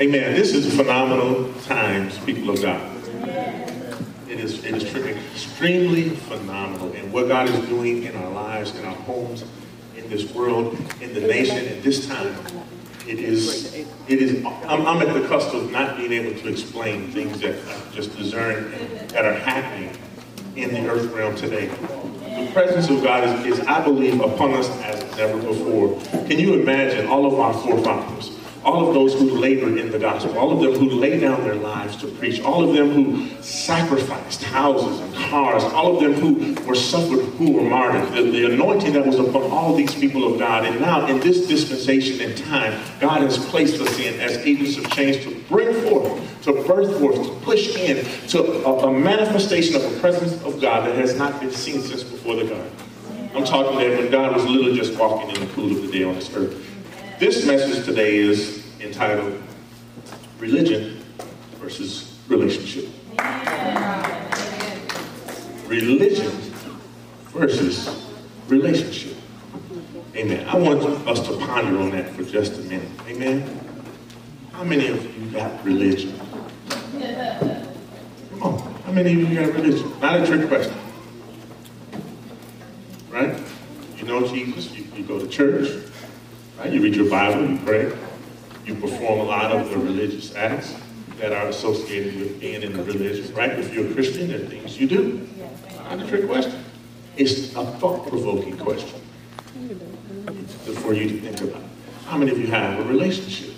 Amen. This is a phenomenal times, people of God. It is, it is extremely phenomenal. And what God is doing in our lives, in our homes, in this world, in the nation, at this time, it is, it is, I'm, I'm at the cusp of not being able to explain things that I just discern that are happening in the earth realm today. The presence of God is, is, I believe, upon us as never before. Can you imagine all of our forefathers? All of those who labored in the gospel, all of them who laid down their lives to preach, all of them who sacrificed houses and cars, all of them who were suffered, who were martyred, the, the anointing that was upon all these people of God. And now in this dispensation and time, God has placed us in as agents of change to bring forth, to birth forth, to push in to a, a manifestation of the presence of God that has not been seen since before the garden. I'm talking that when God was literally just walking in the cool of the day on this earth. This message today is entitled Religion versus Relationship. Religion versus relationship. Amen. I want us to ponder on that for just a minute. Amen. How many of you got religion? Come on. How many of you got religion? Not a trick question. Right? You know Jesus, you, you go to church, Right? You read your Bible, you pray, you perform a lot of the religious acts that are associated with being in the religion, right? If you're a Christian, there are things you do. Not a trick question. It's a thought-provoking question for you to think about. How many of you have a relationship?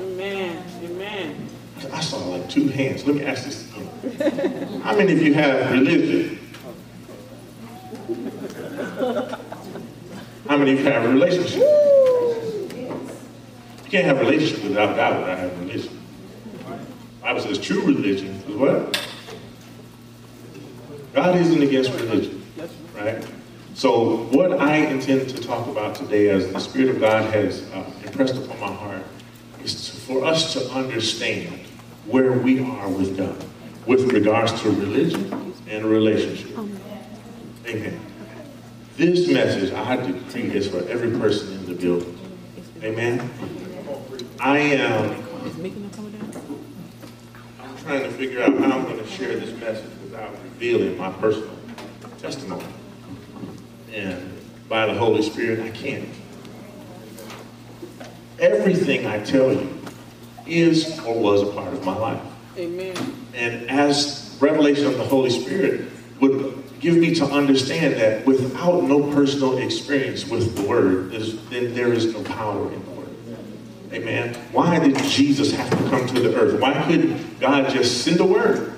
Amen. Amen. I saw like two hands. Let me ask this again. How many of you have religion? How many of you have a relationship? You can't have a relationship without God without having religion. The Bible says true religion is what? God isn't against religion, right? So what I intend to talk about today as the Spirit of God has uh, impressed upon my heart is to, for us to understand where we are with God with regards to religion and relationship. Amen. This message I decree is for every person in the building. Amen. I am not coming down. I'm trying to figure out how I'm going to share this message without revealing my personal testimony. And by the Holy Spirit, I can't. Everything I tell you is or was a part of my life. Amen. And as revelation of the Holy Spirit would give me to understand that without no personal experience with the Word, then there is no power in the Amen. Why did Jesus have to come to the earth? Why couldn't God just send a word?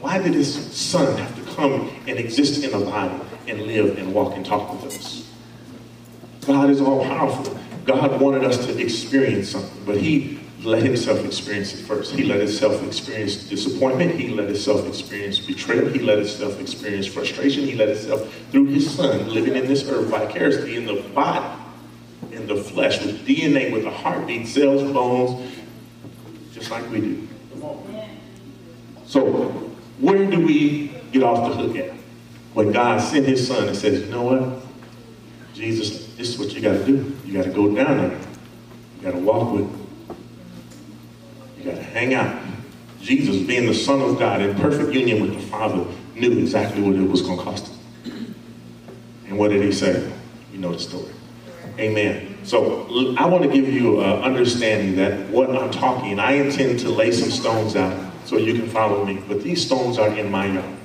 Why did his son have to come and exist in a body and live and walk and talk with us? God is all powerful. God wanted us to experience something, but he let himself experience it first. He let himself experience disappointment. He let himself experience betrayal. He let himself experience frustration. He let himself, through his son, living in this earth vicariously in the body, in the flesh with DNA, with a heartbeat, cells, bones, just like we do. So, where do we get off the hook at? When God sent his son and says, you know what? Jesus, this is what you got to do. You got to go down there. You got to walk with him. You got to hang out. Jesus, being the Son of God in perfect union with the Father, knew exactly what it was going to cost him. And what did he say? You know the story. Amen. So I want to give you an understanding that what I'm talking, I intend to lay some stones out so you can follow me. But these stones are in my yard.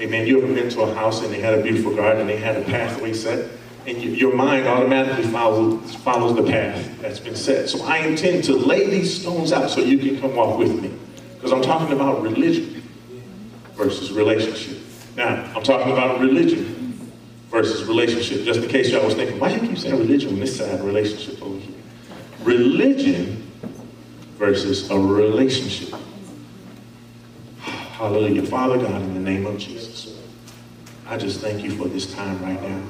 Amen. You ever been to a house and they had a beautiful garden and they had a pathway set? And you, your mind automatically follows, follows the path that's been set. So I intend to lay these stones out so you can come walk with me. Because I'm talking about religion versus relationship. Now, I'm talking about religion versus relationship. Just in case y'all was thinking, why do you keep saying religion when this side relationship over here? Religion versus a relationship. Hallelujah. Father God, in the name of Jesus, I just thank you for this time right now.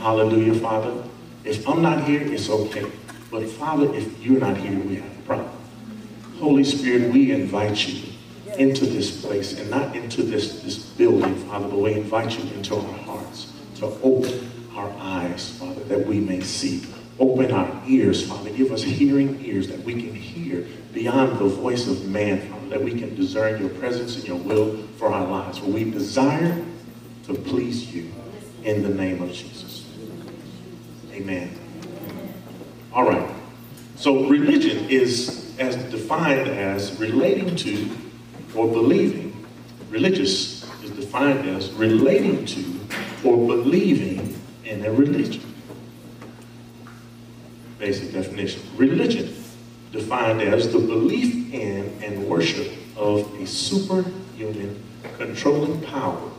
Hallelujah, Father. If I'm not here, it's okay. But Father, if you're not here, we have a problem. Holy Spirit, we invite you into this place and not into this, this building, Father, but we invite you into our hearts to open our eyes, Father, that we may see Open our ears, Father. Give us hearing ears that we can hear beyond the voice of man, Father, that we can discern your presence and your will for our lives. For we desire to please you in the name of Jesus. Amen. All right. So religion is as defined as relating to or believing. Religious is defined as relating to or believing in a religion. Basic definition. Religion defined as the belief in and worship of a superhuman controlling power,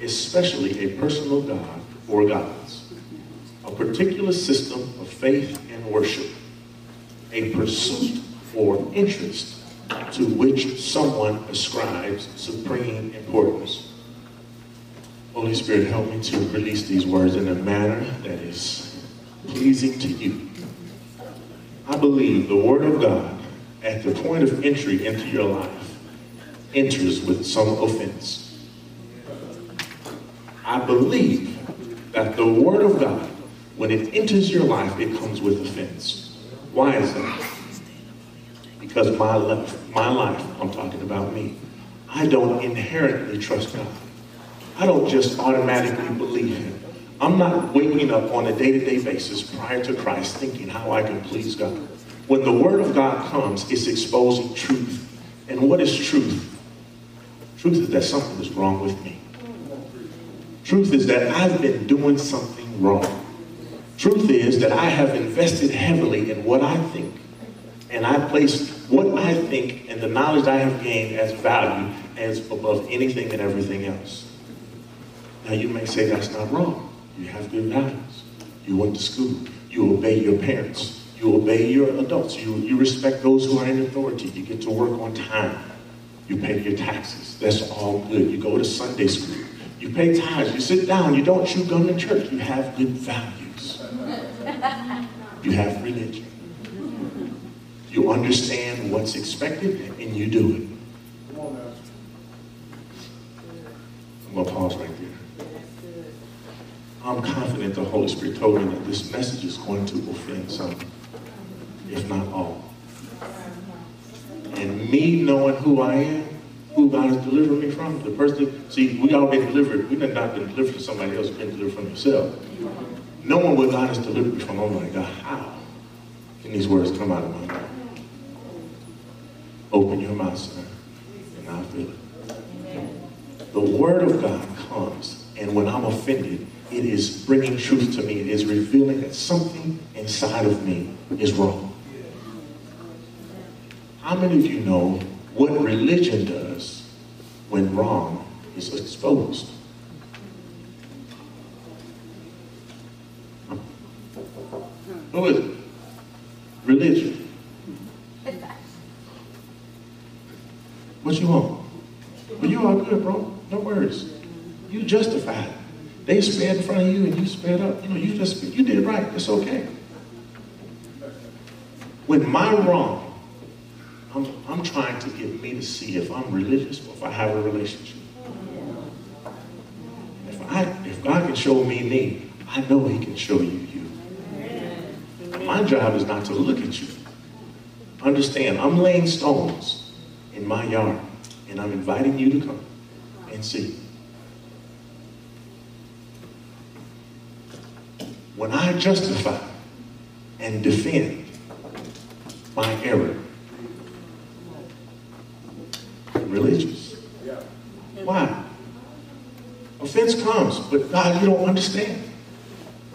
especially a personal God or gods, a particular system of faith and worship, a pursuit or interest to which someone ascribes supreme importance. Holy Spirit, help me to release these words in a manner that is pleasing to you. I believe the Word of God, at the point of entry into your life, enters with some offense. I believe that the Word of God, when it enters your life, it comes with offense. Why is that? Because my life, my life, I'm talking about me, I don't inherently trust God. I don't just automatically believe Him. I'm not waking up on a day-to-day basis prior to Christ thinking how I can please God. When the Word of God comes, it's exposing truth. And what is truth? Truth is that something is wrong with me. Truth is that I've been doing something wrong. Truth is that I have invested heavily in what I think. And I place what I think and the knowledge I have gained as value as above anything and everything else. Now you may say that's not wrong. You have good values. You went to school. You obey your parents. You obey your adults. You, you respect those who are in authority. You get to work on time. You pay your taxes. That's all good. You go to Sunday school. You pay tithes. You sit down. You don't chew gum in church. You have good values. You have religion. You understand what's expected and you do it. I'm going to pause right there. I'm confident the Holy Spirit told me that this message is going to offend some, if not all. And me knowing who I am, who God has delivered me from, the person, see, we all been delivered. We've not been delivered from somebody else, been delivered from yourself. Knowing what God has delivered me from, oh my God, how can these words come out of my mouth? Open your mouth, sir, and I'll feel it. The word of God comes, and when I'm offended, it is bringing truth to me. It is revealing that something inside of me is wrong. How many of you know what religion does when wrong is exposed? Who is it? Religion. What you want? Well, you all good, bro. No worries. You justified. They sped in front of you and you sped up. You know, you just you did right. It's okay. When my wrong, I'm, I'm trying to get me to see if I'm religious or if I have a relationship. If I if God can show me me, I know He can show you you. My job is not to look at you. Understand, I'm laying stones in my yard, and I'm inviting you to come and see. When I justify and defend my error, religious. Why? Offense comes, but God, you don't understand.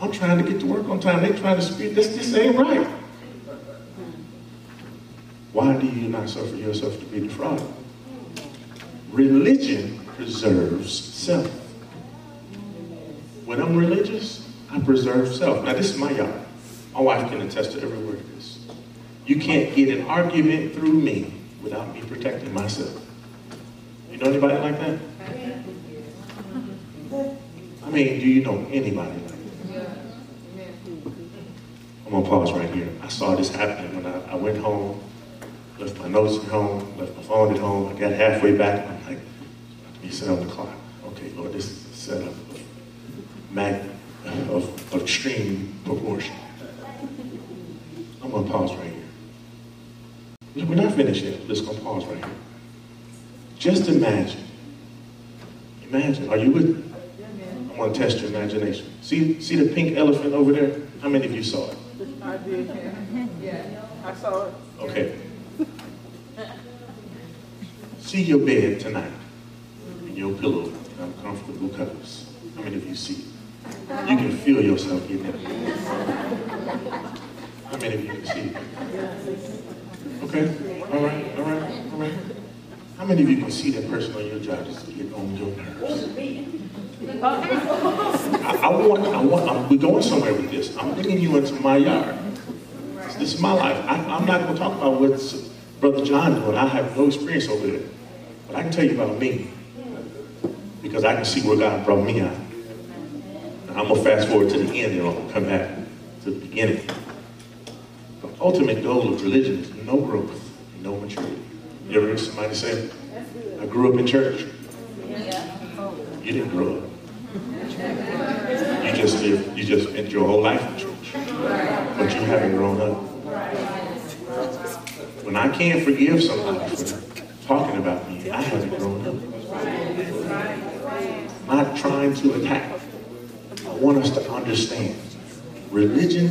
I'm trying to get to work on time. They're trying to speak. This, this ain't right. Why do you not suffer yourself to be defrauded? Religion preserves self. When I'm religious, I preserve self. Now, this is my yard. My wife can attest to every word of this. You can't get an argument through me without me protecting myself. You know anybody like that? I mean, do you know anybody like that? I'm gonna pause right here. I saw this happening when I, I went home, left my notes at home, left my phone at home. I got halfway back. I'm like, it's about on the o'clock. Okay, Lord, this is a setup of, of, of extreme proportion. I'm going to pause right here. We're not finished yet. Let's go pause right here. Just imagine. Imagine. Are you with me? I want to test your imagination. See, see the pink elephant over there? How many of you saw it? I did. Yeah. I saw it. Okay. See your bed tonight and your pillow um, and uncomfortable covers. How many of you see it? You can feel yourself getting it. How many of you can see it? Okay? All right, all right, all right. How many of you can see that person on your job just get on your nerves? I, I want, I want, I'm, we're going somewhere with this. I'm bringing you into my yard. This is my life. I, am not going to talk about what Brother John doing. I have no experience over there. But I can tell you about me. Because I can see where God brought me out. Now, I'm going to fast forward to the end and I'll come back to the beginning. The ultimate goal of religion is no growth, no maturity. You ever heard somebody say, I grew up in church? You didn't grow up. You just lived, you just spent your whole life in church. But you haven't grown up. When I can't forgive somebody talking about me, I haven't grown up. Not trying to attack. I want us to understand. Religion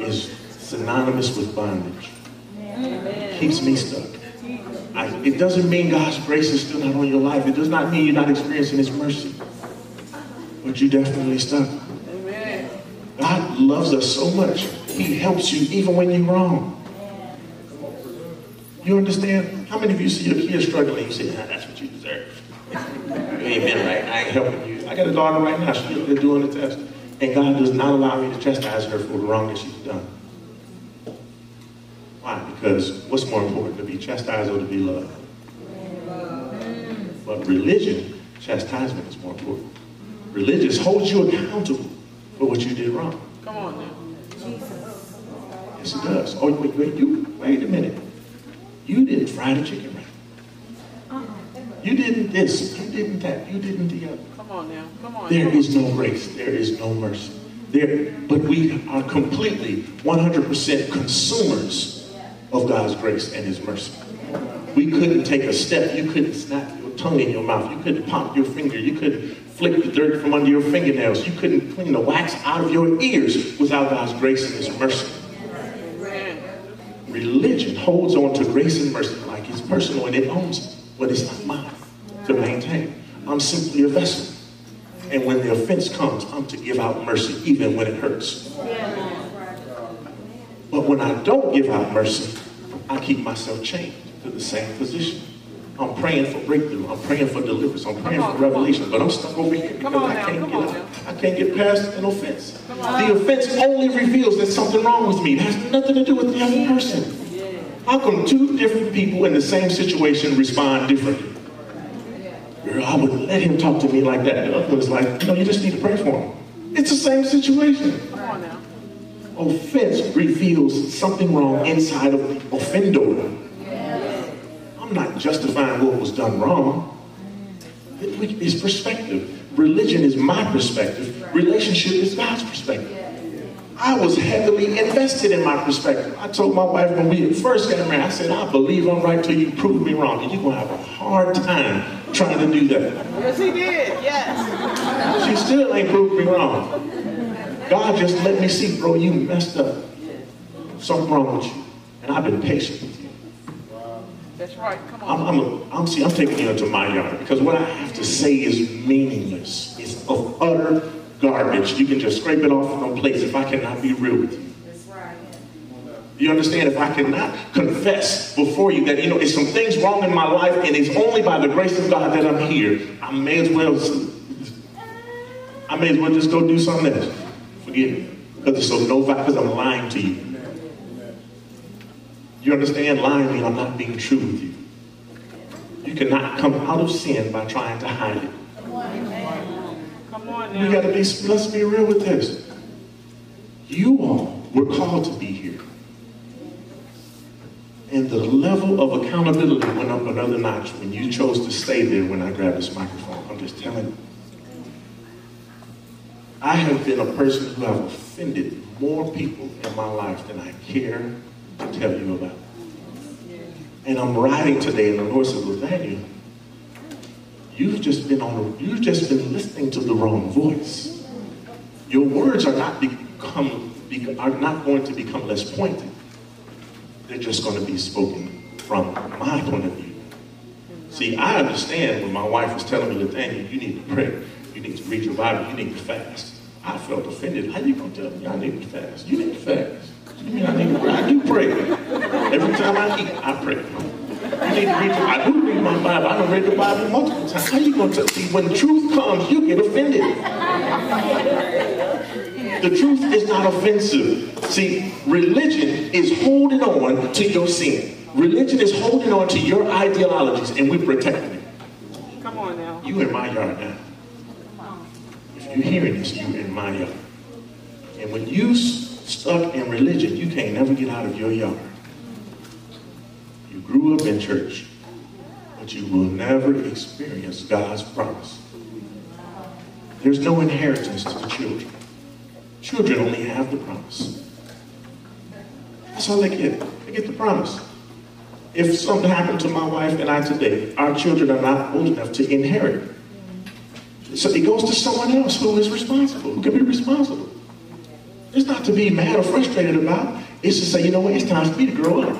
is synonymous with bondage. It Keeps me stuck. I, it doesn't mean God's grace is still not on your life. It does not mean you're not experiencing His mercy. But you definitely stuck. God loves us so much. He helps you even when you're wrong. You understand? How many of you see your kids struggling? You say, nah, that's what you deserve. you ain't been right. I ain't helping you. I got a daughter right now. She's doing the test. And God does not allow me to chastise her for the wrong that she's done. Why? Because what's more important, to be chastised or to be loved? But religion, chastisement is more important. Religion holds you accountable for what you did wrong. Come on now. Jesus. Yes, it does. Oh, wait, wait, you, wait a minute. You didn't fry the chicken right. Uh-uh. You didn't this, you didn't that, you didn't the other. Come on now. Come on. There is no grace, there is no mercy. There, but we are completely 100% consumers of God's grace and His mercy. We couldn't take a step. You couldn't snap your tongue in your mouth. You couldn't pop your finger. You couldn't flick the dirt from under your fingernails. You couldn't clean the wax out of your ears without God's grace and His mercy. Religion holds on to grace and mercy like it's personal and it owns it, but it's not mine to maintain. I'm simply a vessel. And when the offense comes, I'm to give out mercy even when it hurts. But when I don't give out mercy, I keep myself chained to the same position. I'm praying for breakthrough. I'm praying for deliverance. I'm praying on, for revelation. But I'm stuck over here because Come on I can't come get on I can't get past an offense. The offense only reveals there's something wrong with me. It has nothing to do with the other person. How come two different people in the same situation respond differently? Girl, I wouldn't let him talk to me like that. The other one's like, no, you just need to pray for him. It's the same situation. Come on now. Offense reveals something wrong inside of the offender. I'm not justifying what was done wrong. It- It's perspective. Religion is my perspective. Relationship is God's perspective. I was heavily invested in my perspective. I told my wife when we first got married, I said, I believe I'm right till you prove me wrong. And you're going to have a hard time trying to do that. Yes, he did. Yes. She still ain't proved me wrong. God just let me see, bro, you messed up. Something wrong with you. And I've been patient. That's right. Come I'm, on. I'm, a, I'm, see, I'm taking you into my yard because what I have to say is meaningless. It's of utter garbage. You can just scrape it off from place if I cannot be real with you. That's right. You understand? If I cannot confess before you that, you know, it's some things wrong in my life and it's only by the grace of God that I'm here, I may as well, I may as well just go do something else. Forgive me. Because it's so no because I'm lying to you. You understand? Lying means I'm not being true with you. You cannot come out of sin by trying to hide it. Come on We now. gotta be, let's be real with this. You all were called to be here. And the level of accountability went up another notch when you chose to stay there when I grabbed this microphone. I'm just telling you. I have been a person who have offended more people in my life than I care tell you about. And I'm writing today, and the Lord says, Nathaniel, you've just been on, you've just been listening to the wrong voice. Your words are not become, are not going to become less pointed. They're just going to be spoken from my point of view. See, I understand when my wife was telling me, Nathaniel, you need to pray. You need to read your Bible. You need to fast. I felt offended. How you to tell me I need to fast? You need to fast. I need to pray? I do pray. Every time I eat, I pray. You need to read I do read my Bible. I don't read the Bible multiple times. How you going to tell me? When truth comes, you get offended. The truth is not offensive. See, religion is holding on to your sin. Religion is holding on to your ideologies, and we're protecting it. Come on now. You in my yard now. If you're hearing this, you in my yard. And when you stuck in religion, you can't never get out of your yard. You grew up in church, but you will never experience God's promise. There's no inheritance to the children. Children only have the promise. That's all they get. They get the promise. If something happened to my wife and I today, our children are not old enough to inherit. So it goes to someone else who is responsible, who can be responsible. It's not to be mad or frustrated about. It's to say, you know what, it's time for me to grow up.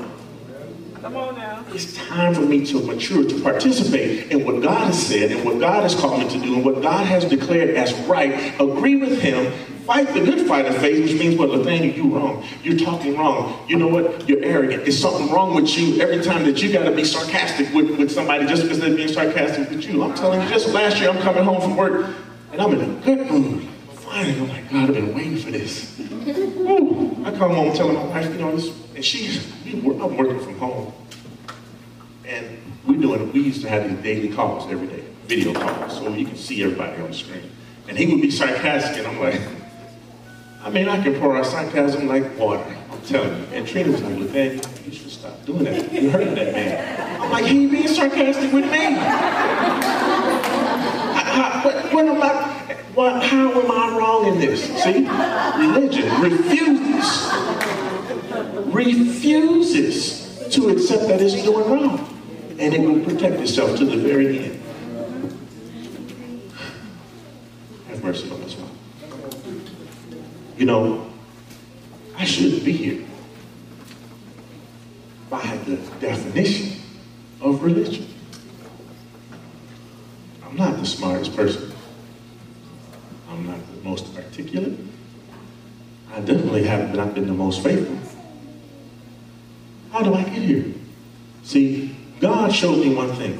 Come on now. It's time for me to mature, to participate in what God has said and what God has called me to do and what God has declared as right. Agree with Him. Fight the good fight of faith, which means what? Nathaniel, you wrong. You're talking wrong. You know what? You're arrogant. There's something wrong with you every time that you got to be sarcastic with, with somebody just because they're being sarcastic with you. I'm telling you, just last year I'm coming home from work and I'm in a good mood. Finally, I'm like, God, I've been waiting for this. Ooh, I come home telling my wife, you know, this, and she's, I'm working from home. And we're doing, we used to have these daily calls every day, video calls, so you can see everybody on the screen. And he would be sarcastic, and I'm like, I mean, I can pour out sarcasm like water. I'm telling you. And Trina was like, Nathaniel, you should stop doing that. You're hurting that man. I'm like, he being sarcastic with me. I, what, what am I, what, how am I wrong in this? See, religion refuses, refuses to accept that it's doing wrong. And it will protect itself to the very end. Have mercy on us, Father. You know, I shouldn't be here by the definition of religion. I'm not the smartest person. I'm not the most articulate. I definitely have not been the most faithful. How do I get here? See, God showed me one thing,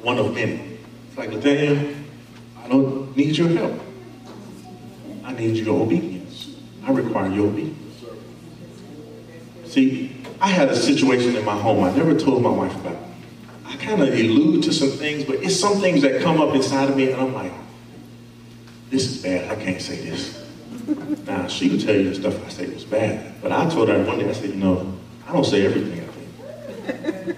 one of many. It's like, Nathaniel, I don't need your help. I need your obedience. I require your obedience. See, I had a situation in my home I never told my wife about. I kind of allude to some things, but it's some things that come up inside of me, and I'm like, this is bad. I can't say this. Now, she would tell you the stuff I say was bad, but I told her one day, I said, you know, I don't say everything I think.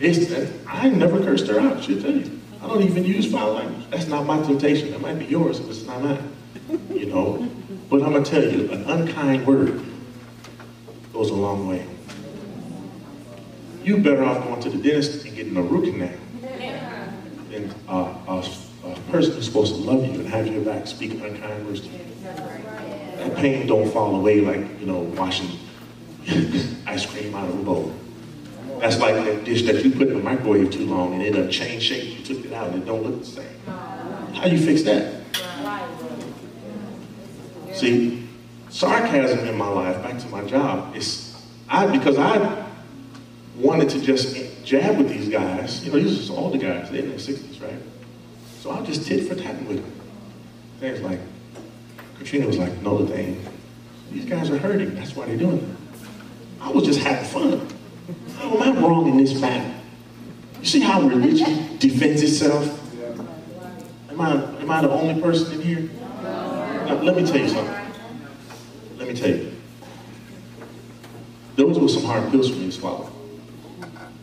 It's, I never cursed her out, she'll tell you. I don't even use foul language. That's not my temptation. That might be yours, but it's not mine. You know? But I'm going to tell you, an unkind word goes a long way. You better off going to the dentist and getting a root canal than uh, a person who's supposed to love you and have your back speak unkind words to you. That pain don't fall away like, you know, washing ice cream out of a bowl. That's like that dish that you put in the microwave too long and it done changed shape. You took it out and it don't look the same. How you fix that? See, sarcasm in my life, back to my job, is I because I wanted to just jab with these guys. You know, these are all the guys, they're in their 60s, right? So I just tit for tat with them. Things like, Katrina was like, no, the thing. These guys are hurting. That's why they're doing it. I was just having fun. How am I wrong in this matter? You see how religion defends itself? Am I, am I the only person in here? Now, let me tell you something. Let me tell you. Those were some hard pills for me to swallow.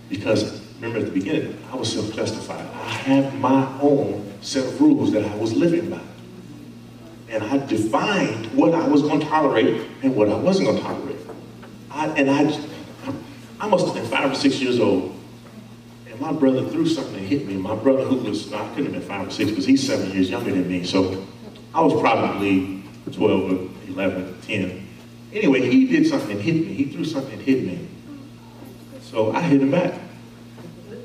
Because remember at the beginning, I was self-justified. I had my own set of rules that I was living by. and I defined what I was going to tolerate and what I wasn't going to tolerate. I, and I, I must have been five or six years old, and my brother threw something and hit me. My brother, who was, I couldn't have been five or six because he's seven years younger than me, so I was probably 12 or 11, 10. Anyway, he did something and hit me. He threw something and hit me. So I hit him back.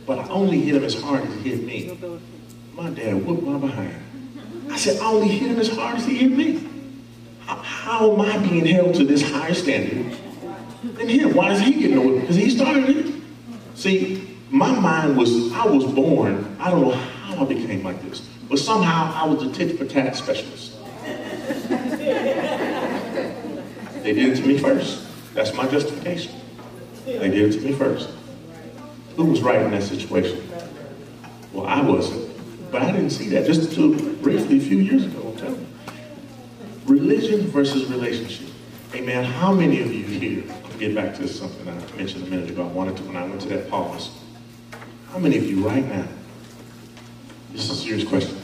But I only hit him as hard as he hit me. My dad whooped my behind. I said, I only hit him as hard as he hit me. How, how am I being held to this higher standard than him? Why does he get no Because he started it. See, my mind was, I was born, I don't know how I became like this, but somehow I was a tit for tat specialist. They did it to me first. That's my justification. They did it to me first. Who was right in that situation? Well, I wasn't. But I didn't see that just until briefly a few years ago. Religion versus relationship. Hey Amen. How many of you here, I'll get back to something I mentioned a minute ago, I wanted to when I went to that pause. How many of you right now, this is a serious question,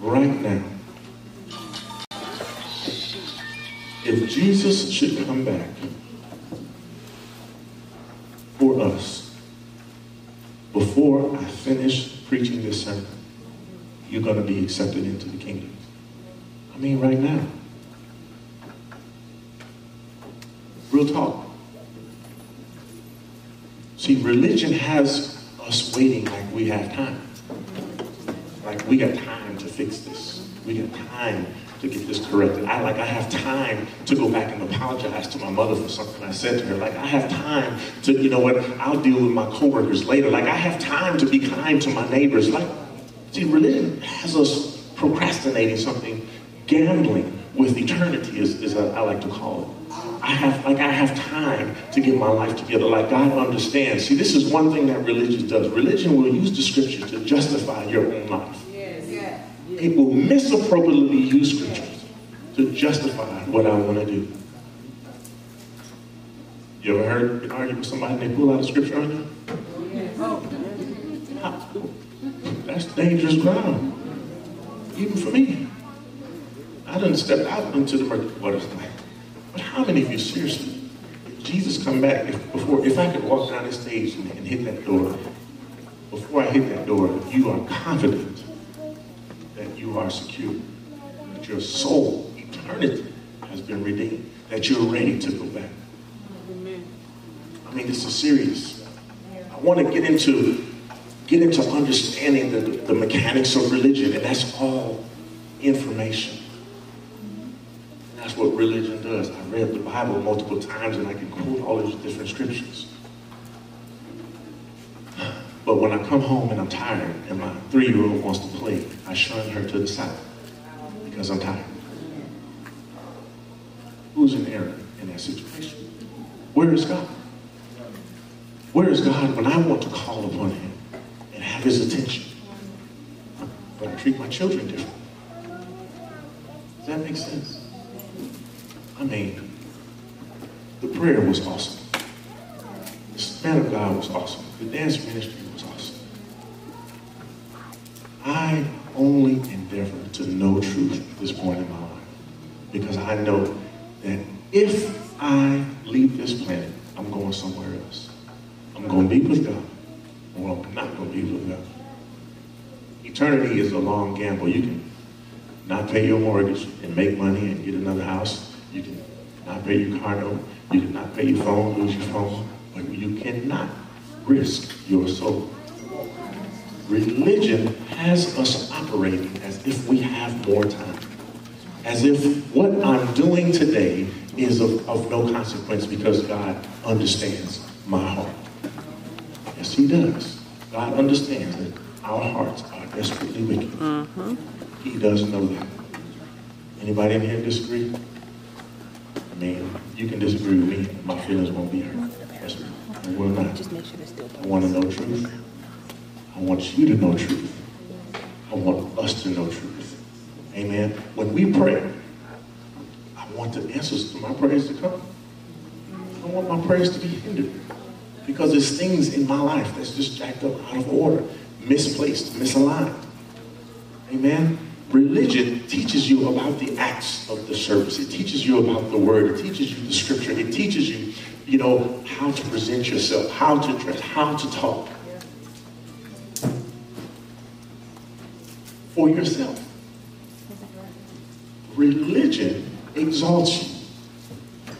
right now, if Jesus should come back for us before I finish preaching this sermon, you're going to be accepted into the kingdom. I mean, right now. Real talk. See, religion has us waiting like we have time. Like we got time to fix this. We got time to get this corrected. I like I have time to go back and apologize to my mother for something I said to her. Like I have time to, you know what, I'll deal with my coworkers later. Like I have time to be kind to my neighbors. Like, see, religion has us procrastinating something, gambling with eternity is, is I like to call it. I have like I have time to get my life together. Like God understands. See, this is one thing that religion does. Religion will use the scriptures to justify your own life people misappropriately use scriptures to justify what I want to do. You ever heard an argument with somebody and they pull out a scripture on you? That's dangerous ground. Even for me. I didn't step out into the murky waters tonight. But how many of you seriously, if Jesus come back, if, before, if I could walk down this stage and, and hit that door, before I hit that door, you are confident you are secure, that your soul, eternity, has been redeemed, that you're ready to go back. I mean, this is serious. I want to get into get into understanding the, the mechanics of religion, and that's all information. That's what religion does. I read the Bible multiple times, and I can quote all these different scriptures. But when I come home and I'm tired and my three-year-old wants to play, I shun her to the side because I'm tired. Who's in error in that situation? Where is God? Where is God when I want to call upon him and have his attention? But I treat my children different. Does that make sense? I mean, the prayer was awesome. The man of God was awesome. The dance ministry I only endeavor to know truth at this point in my life because I know that if I leave this planet, I'm going somewhere else. I'm going to be with God, or I'm not going to be with God. Eternity is a long gamble. You can not pay your mortgage and make money and get another house. You can not pay your car note. You can not pay your phone, lose your phone. But you cannot risk your soul. Religion has us operating as if we have more time. As if what I'm doing today is of, of no consequence because God understands my heart. Yes, he does. God understands that our hearts are desperately wicked. Mm-hmm. He does know that. Anybody in here disagree? I mean, you can disagree with me. My feelings won't be hurt. Yes, I will not. I want to know truth. I want you to know truth. I want us to know truth. Amen. When we pray, I want the answers to my prayers to come. I don't want my prayers to be hindered. Because there's things in my life that's just jacked up out of order, misplaced, misaligned. Amen. Religion teaches you about the acts of the service. It teaches you about the word. It teaches you the scripture. It teaches you, you know, how to present yourself, how to dress, how to talk. For yourself. Religion exalts you.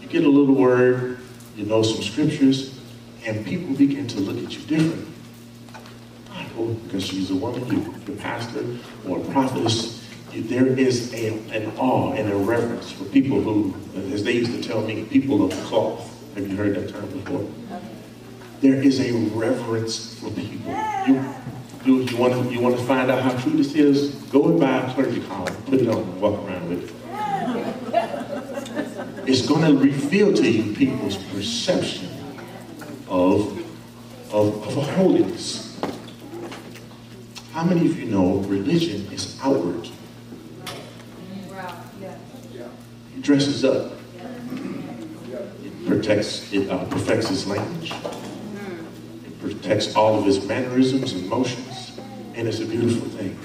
You get a little word, you know some scriptures, and people begin to look at you different. Oh, because she's a woman, you, the pastor or a prophetess, you, there is a, an awe and a reverence for people who, as they used to tell me, people of cloth. Have you heard that term before? There is a reverence for people. You, you, you want to you want to find out how true this is? Go and buy a clergy collar, put it on, and walk around with it. It's going to reveal to you people's perception of, of, of holiness. How many of you know religion is outward? It dresses up. It protects, it uh, perfects his language. It protects all of his mannerisms and motions. And it's a beautiful thing.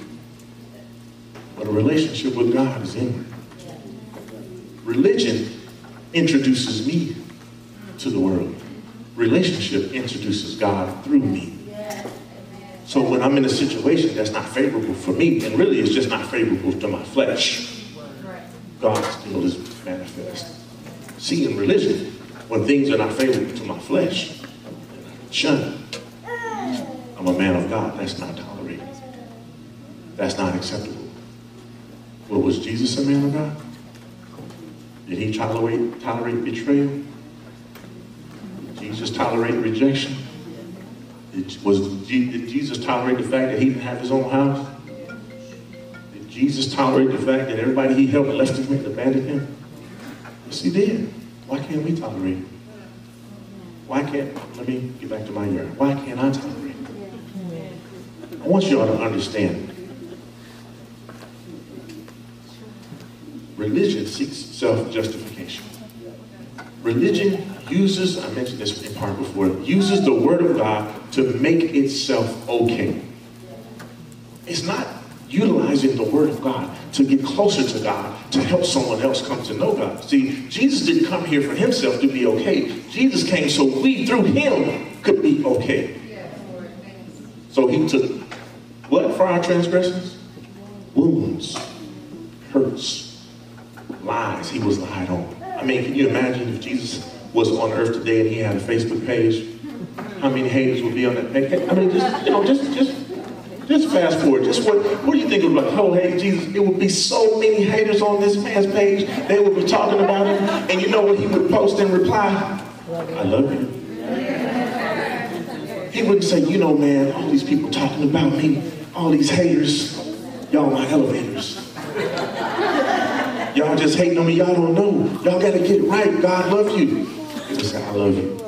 But a relationship with God is inward. Religion introduces me to the world. Relationship introduces God through me. So when I'm in a situation that's not favorable for me, and really it's just not favorable to my flesh, God still is manifest. See, in religion, when things are not favorable to my flesh, shun. I'm a man of God. That's not. That's not acceptable. Well, was Jesus a man of God? Did he tolerate, tolerate betrayal? Did Jesus tolerate rejection? Did, was, did Jesus tolerate the fact that he didn't have his own house? Did Jesus tolerate the fact that everybody he helped left him and abandoned him? Yes, he did. Why can't we tolerate it? Why can't, let me get back to my yard. Why can't I tolerate it? I want you all to understand. Religion seeks self-justification. Religion uses, I mentioned this in part before, uses the word of God to make itself okay. It's not utilizing the word of God to get closer to God, to help someone else come to know God. See, Jesus didn't come here for himself to be okay. Jesus came so we, through him, could be okay. So he took what for our transgressions? Wounds, hurts, lies. He was lied on. I mean, can you imagine if Jesus was on earth today and he had a Facebook page? How many haters would be on that page? I mean, just, you know, just, just, just fast forward. Just what, what do you think of like, oh, hey, Jesus, it would be so many haters on this man's page. They would be talking about him. And you know what he would post in reply? I love you. He wouldn't say, you know, man, all these people talking about me, all these haters, y'all my elevators. Y'all just hating on me, y'all don't know. Y'all gotta get it right. God love you. He say, I love you.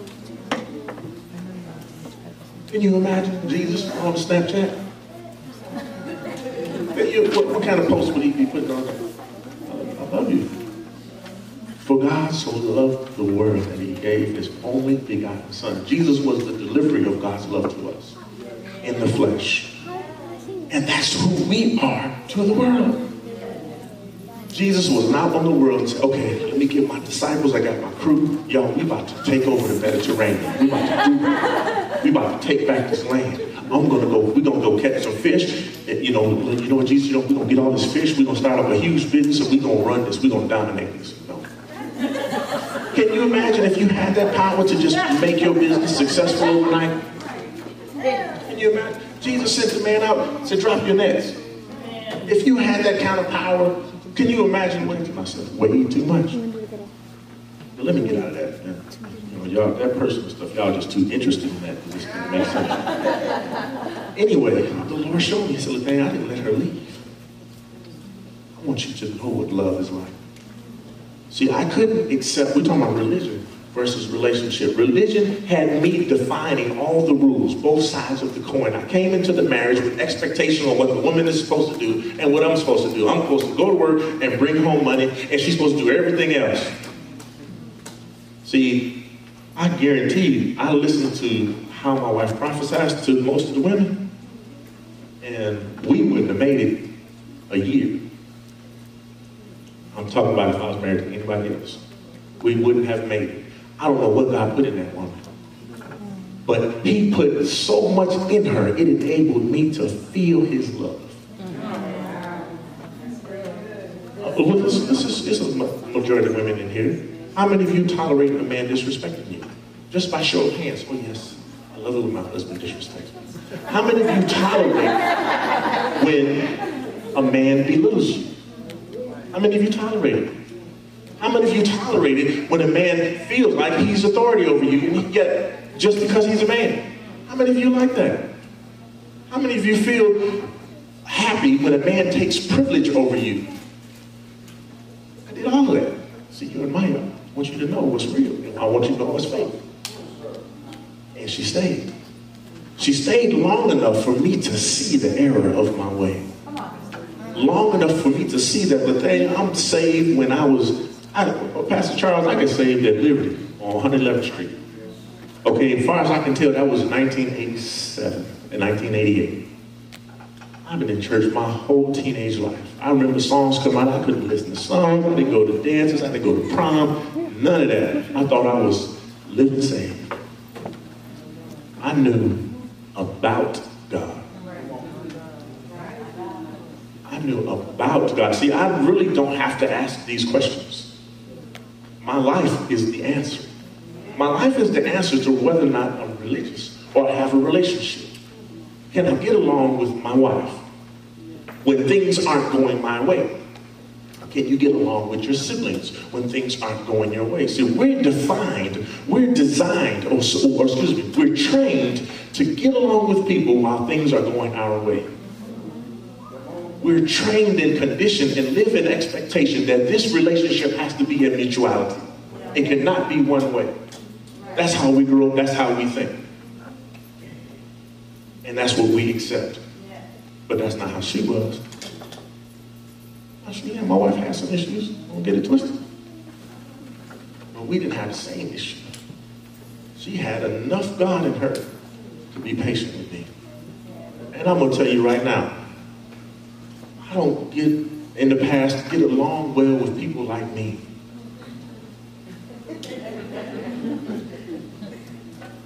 Can you imagine Jesus on Snapchat? What, what, kind of post would he be putting on? I love you. For God so loved the world that he gave his only begotten son. Jesus was the delivery of God's love to us in the flesh. And that's who we are to the world. Jesus was not on the world and said, okay, let me get my disciples, I got my crew. Y'all, we about to take over the Mediterranean. We about to do, we about to take back this land. I'm gonna go, we're gonna go catch some fish. And, you know, you know what, Jesus, you know, we're gonna get all this fish, we're gonna start up a huge business, and we're gonna run this, we're gonna dominate this. No. Can you imagine if you had that power to just make your business successful overnight? Can you imagine? Jesus sent the man out, said, drop your nets. If you had that kind of power, can you imagine what myself? Way too much. But let me get out of that. You know, y'all, that personal stuff, y'all just too interested in that. Didn't make sense. Anyway, the Lord showed me, he said, look, man, I didn't let her leave. I want you to know what love is like. See, I couldn't accept, we're talking about religion versus relationship. Religion had me defining all the rules, both sides of the coin. I came into the marriage with expectation on what the woman is supposed to do and what I'm supposed to do. I'm supposed to go to work and bring home money, and she's supposed to do everything else. See, I guarantee you, I listened to how my wife prophesies to most of the women, and we wouldn't have made it a year. I'm talking about if I was married to anybody else. We wouldn't have made it. I don't know what God put in that woman. But he put so much in her, it enabled me to feel his love. Uh, this, this is, this is majority of women in here. How many of you tolerate a man disrespecting you? Just by show of hands. Oh, yes. I love it when my husband disrespects me. How many of you tolerate when a man belittles you? How many of you tolerate it? How many of you tolerate it when a man feels like he's authority over you, yet just because he's a man? How many of you like that? How many of you feel happy when a man takes privilege over you? I did all of that. See, you and Maya, I want you to know what's real. I want you to know what's fake. And she stayed. She stayed long enough for me to see the error of my way. Long enough for me to see that the thing I'm saved when I was, I, Pastor Charles, I got saved at Liberty on 111th Street. Okay, as far as I can tell, that was 1987 and 1988. I've been in church my whole teenage life. I remember songs come out, I couldn't listen to songs, I didn't go to dances, I didn't go to prom, none of that. I thought I was living saved. I knew about God. I knew about God. See, I really don't have to ask these questions. My life is the answer. My life is the answer to whether or not I'm religious or I have a relationship. Can I get along with my wife when things aren't going my way? Can you get along with your siblings when things aren't going your way? See, we're defined, we're designed, or, or excuse me, we're trained to get along with people while things are going our way. We're trained and conditioned and live in expectation that this relationship has to be a mutuality. It cannot be one way. That's how we grow up, that's how we think. And that's what we accept. But that's not how she was. Yeah, my wife had some issues. Don't get it twisted. But we didn't have the same issue. She had enough God in her to be patient with me. And I'm going to tell you right now, I don't get, in the past, get along well with people like me.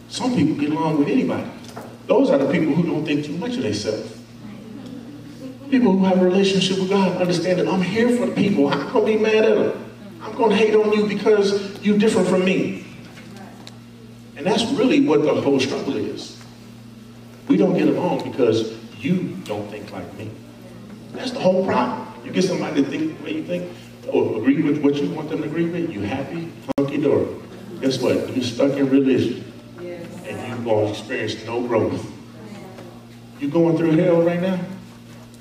Some people get along with anybody. Those are the people who don't think too much of themselves. People who have a relationship with God understand that I'm here for the people. I'm going to be mad at them. I'm going to hate on you because you're different from me. And that's really what the whole struggle is. We don't get along because you don't think like me. That's the whole problem. You get somebody to think the way you think, or agree with what you want them to agree with, you happy, hunky-dory. Guess what? You're stuck in religion. And you're going to experience no growth. You're going through hell right now?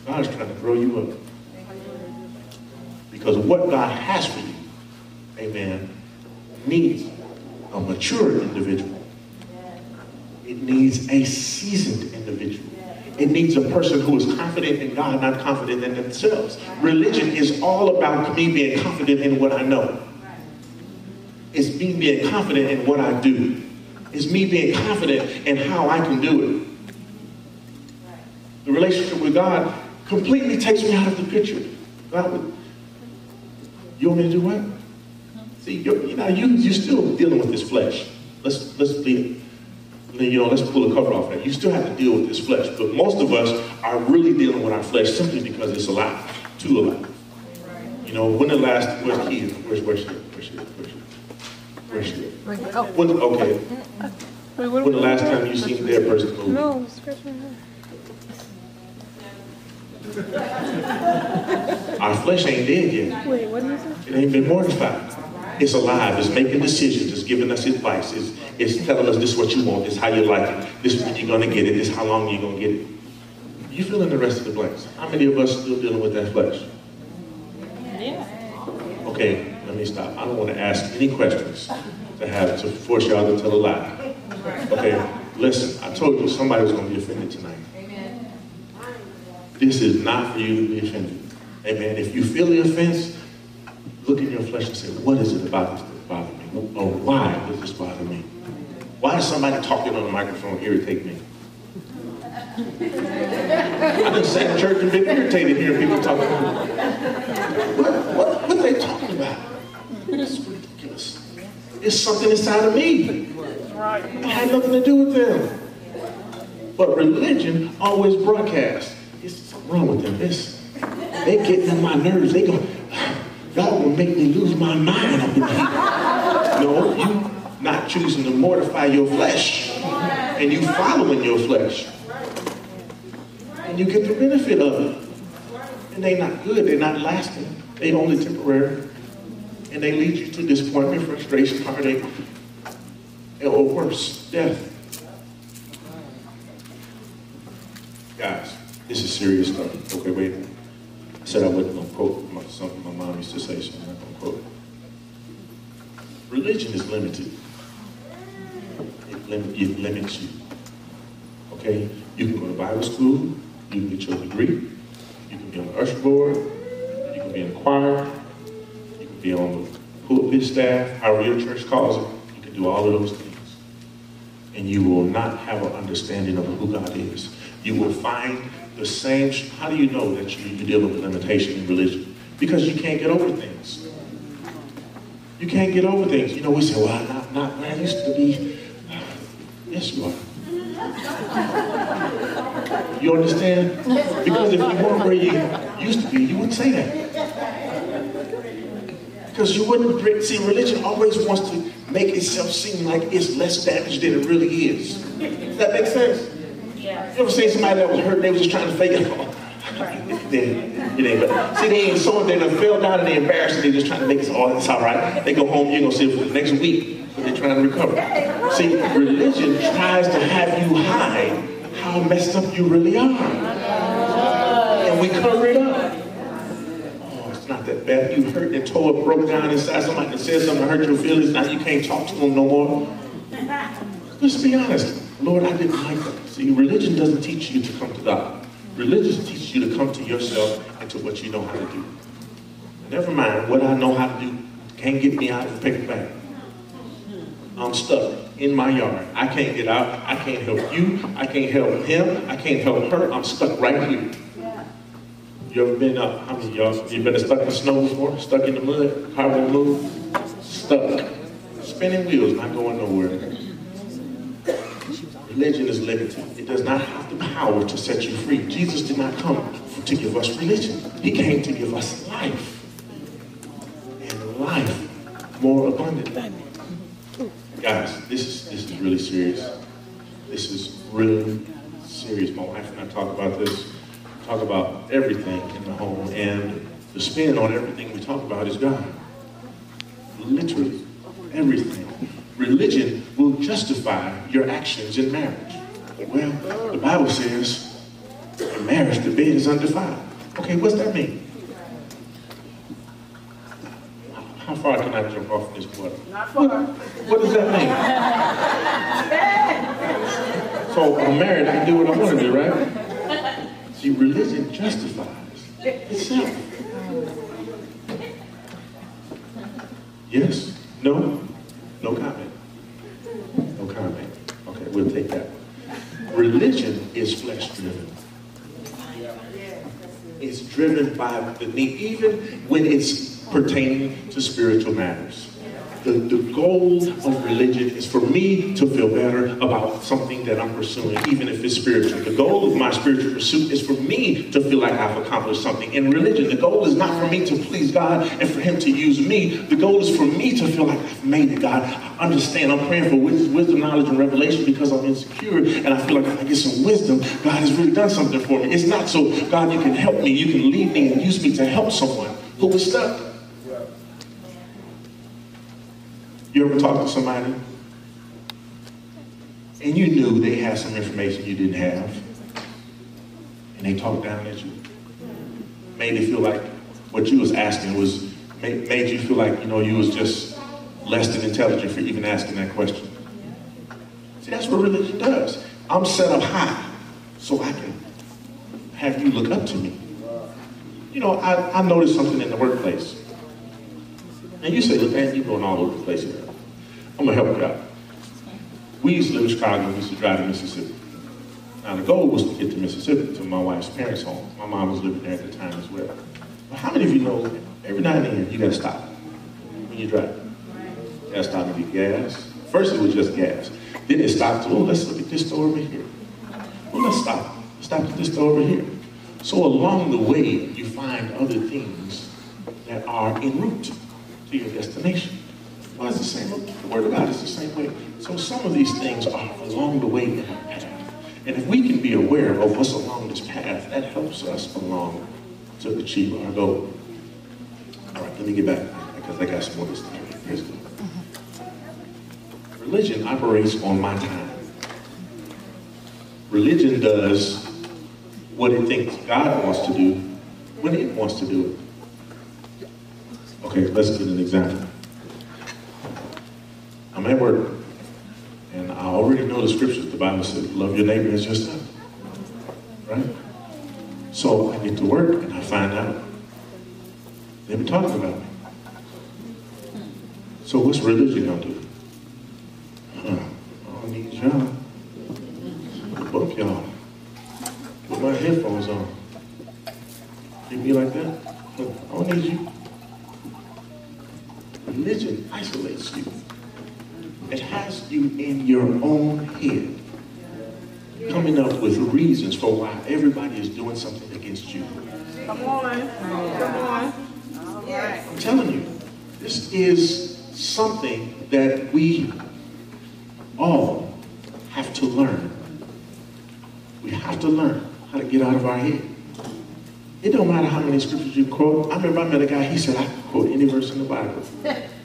God's trying to grow you up. Because what God has for you, amen, needs a mature individual. It needs a seasoned individual. It needs a person who is confident in God, not confident in themselves. Religion is all about me being confident in what I know. It's me being confident in what I do. It's me being confident in how I can do it. The relationship with God completely takes me out of the picture. God you want me to do what? See, you're, you know, you, you're still dealing with this flesh. Let's, let's be, you know, let's pull the cover off that. You still have to deal with this flesh. But most of us are really dealing with our flesh simply because it's alive, too alive. You know, when the last, where's Keith? Where's, where's she? Where's she? Where's she? Where's she? When, okay. When the last time you seen a dead person move? No, scratch my head. Our flesh ain't dead yet. Wait, what did you say? It ain't been mortified. It's alive. It's making decisions. It's giving us advice. It's, it's telling us this is what you want. This is how you like it. This is when you're going to get it. This is how long you're going to get it. You fill in the rest of the blanks. How many of us still dealing with that flesh? Okay, let me stop. I don't want to ask any questions to have to force y'all to tell a lie. Okay, listen. I told you somebody was going to be offended tonight. Amen. This is not for you to be offended. Amen. If you feel the offense, look in your flesh and say, what is it about this that bothers me? Or why does this bother me? Why does somebody talking on the microphone irritate me? I just sat in church and been irritated hearing people talking what, what, what are they talking about? It's ridiculous. It's something inside of me. It had nothing to do with them. But religion always broadcasts. It's something wrong with them. It's, they get on my nerves. They go, God will make me lose my mind in here. No, you not choosing to mortify your flesh. And you following your flesh. And you get the benefit of it. And they're not good. They're not lasting. They're only temporary. And they lead you to disappointment, frustration, heartache, or worse, death. Guys, this is serious stuff. Okay, wait. Said I wasn't going to quote something my mom used to say, so I'm not going to quote it. Religion is limited. It, lim- it limits you. Okay? You can go to Bible school, you can get your degree, you can be on the usher board, you can be in the choir, you can be on the pulpit staff, however your church calls it. You can do all of those things. And you will not have an understanding of who God is. You will find the same. How do you know that you, you deal with limitation in religion? Because you can't get over things. You can't get over things. You know, we say, well, not, not I used to be. Yes, you are. You understand? Because if you weren't where you used to be, you wouldn't say that. Because you wouldn't see, religion always wants to make itself seem like it's less damaged than it really is. Does that make sense? You ever seen somebody that was hurt, they was just trying to fake it? it but see, they ain't someone, they done fell down and they embarrassed they just trying to make it, oh, it's all right. They go home, you're gonna see it for the next week, but they're trying to recover. See, religion tries to have you hide how messed up you really are. And we cover it up. Oh, it's not that bad. You hurt and tore up, broke down inside. Somebody that said something hurt your feelings. Now you can't talk to them no more. Let's be honest. Lord, I didn't like that. See, religion doesn't teach you to come to God. Religion teaches you to come to yourself and to what you know how to do. Never mind what I know how to do. Can't get me out of the paper bag. I'm stuck in my yard. I can't get out. I can't help you. I can't help him. I can't help her. I'm stuck right here. You ever been up? How many y'all? You been stuck in the snow before? Stuck in the mud? Car won't move? Stuck. Spinning wheels, not going nowhere. Religion is limited. It does not have the power to set you free. Jesus did not come to give us religion. He came to give us life. And life more abundantly. Guys, this is this is really serious. This is really serious. My wife and I talk about this, talk about everything in the home, and the spin on everything we talk about is God. Literally, everything. Religion will justify your actions in marriage. Well, the Bible says in marriage the bed is undefiled. Okay, what's that mean? How far can I jump off this water? Not far. What does that mean? So I'm married, I can do what I want to do, right? See, religion justifies itself. Yes? No? No comment? No comment. Okay, we'll take that. Religion is flesh driven. It's driven by the need, even when it's pertaining to spiritual matters. The, the goal of religion is for me to feel better about something that I'm pursuing, even if it's spiritual. The goal of my spiritual pursuit is for me to feel like I've accomplished something. In religion, the goal is not for me to please God and for Him to use me. The goal is for me to feel like I've made it, God. I understand. I'm praying for wisdom, knowledge, and revelation because I'm insecure and I feel like if I get some wisdom, God has really done something for me. It's not so, God, you can help me, you can lead me and use me to help someone who is stuck. You ever talk to somebody and you knew they had some information you didn't have and they talked down at you? Made you feel like what you was asking was, made, made you feel like, you know, you was just less than intelligent for even asking that question. See, that's what religion does. I'm set up high so I can have you look up to me. You know, I, I noticed something in the workplace. And you say, look, man, you're going all over the place. I'm gonna help you out. We used to live in Chicago, we used to drive to Mississippi. Now, the goal was to get to Mississippi, to my wife's parents' home. My mom was living there at the time as well. But how many of you know every now and then you gotta stop when you drive? You gotta stop and get gas. First it was just gas. Then it stopped to, oh, let's look at this store over here. Well, let's stop. Stop at this store over here. So along the way, you find other things that are en route to your destination. It's the same. The Word of God is the same way. So some of these things are along the way in our path. And if we can be aware of what's along this path, that helps us along to achieve our goal. All right, let me get back because I got some more say. Here's the Religion operates on my time. Religion does what it thinks God wants to do when it wants to do it. Okay, let's get an example. I'm at work, and I already know the scriptures. The Bible says, love your neighbor as yourself. Right? So I get to work, and I find out they've been talking about me. So what's religion gonna do? Huh, I don't need y'all. Both y'all. Put my headphones on. Treat me like that? I don't need you. Religion isolates you. It has you in your own head, coming up with reasons for why everybody is doing something against you. Come on. Come on. I'm telling you, this is something that we all have to learn. We have to learn how to get out of our head. It don't matter how many scriptures you quote. I remember I met a guy, he said, I can quote any verse in the Bible.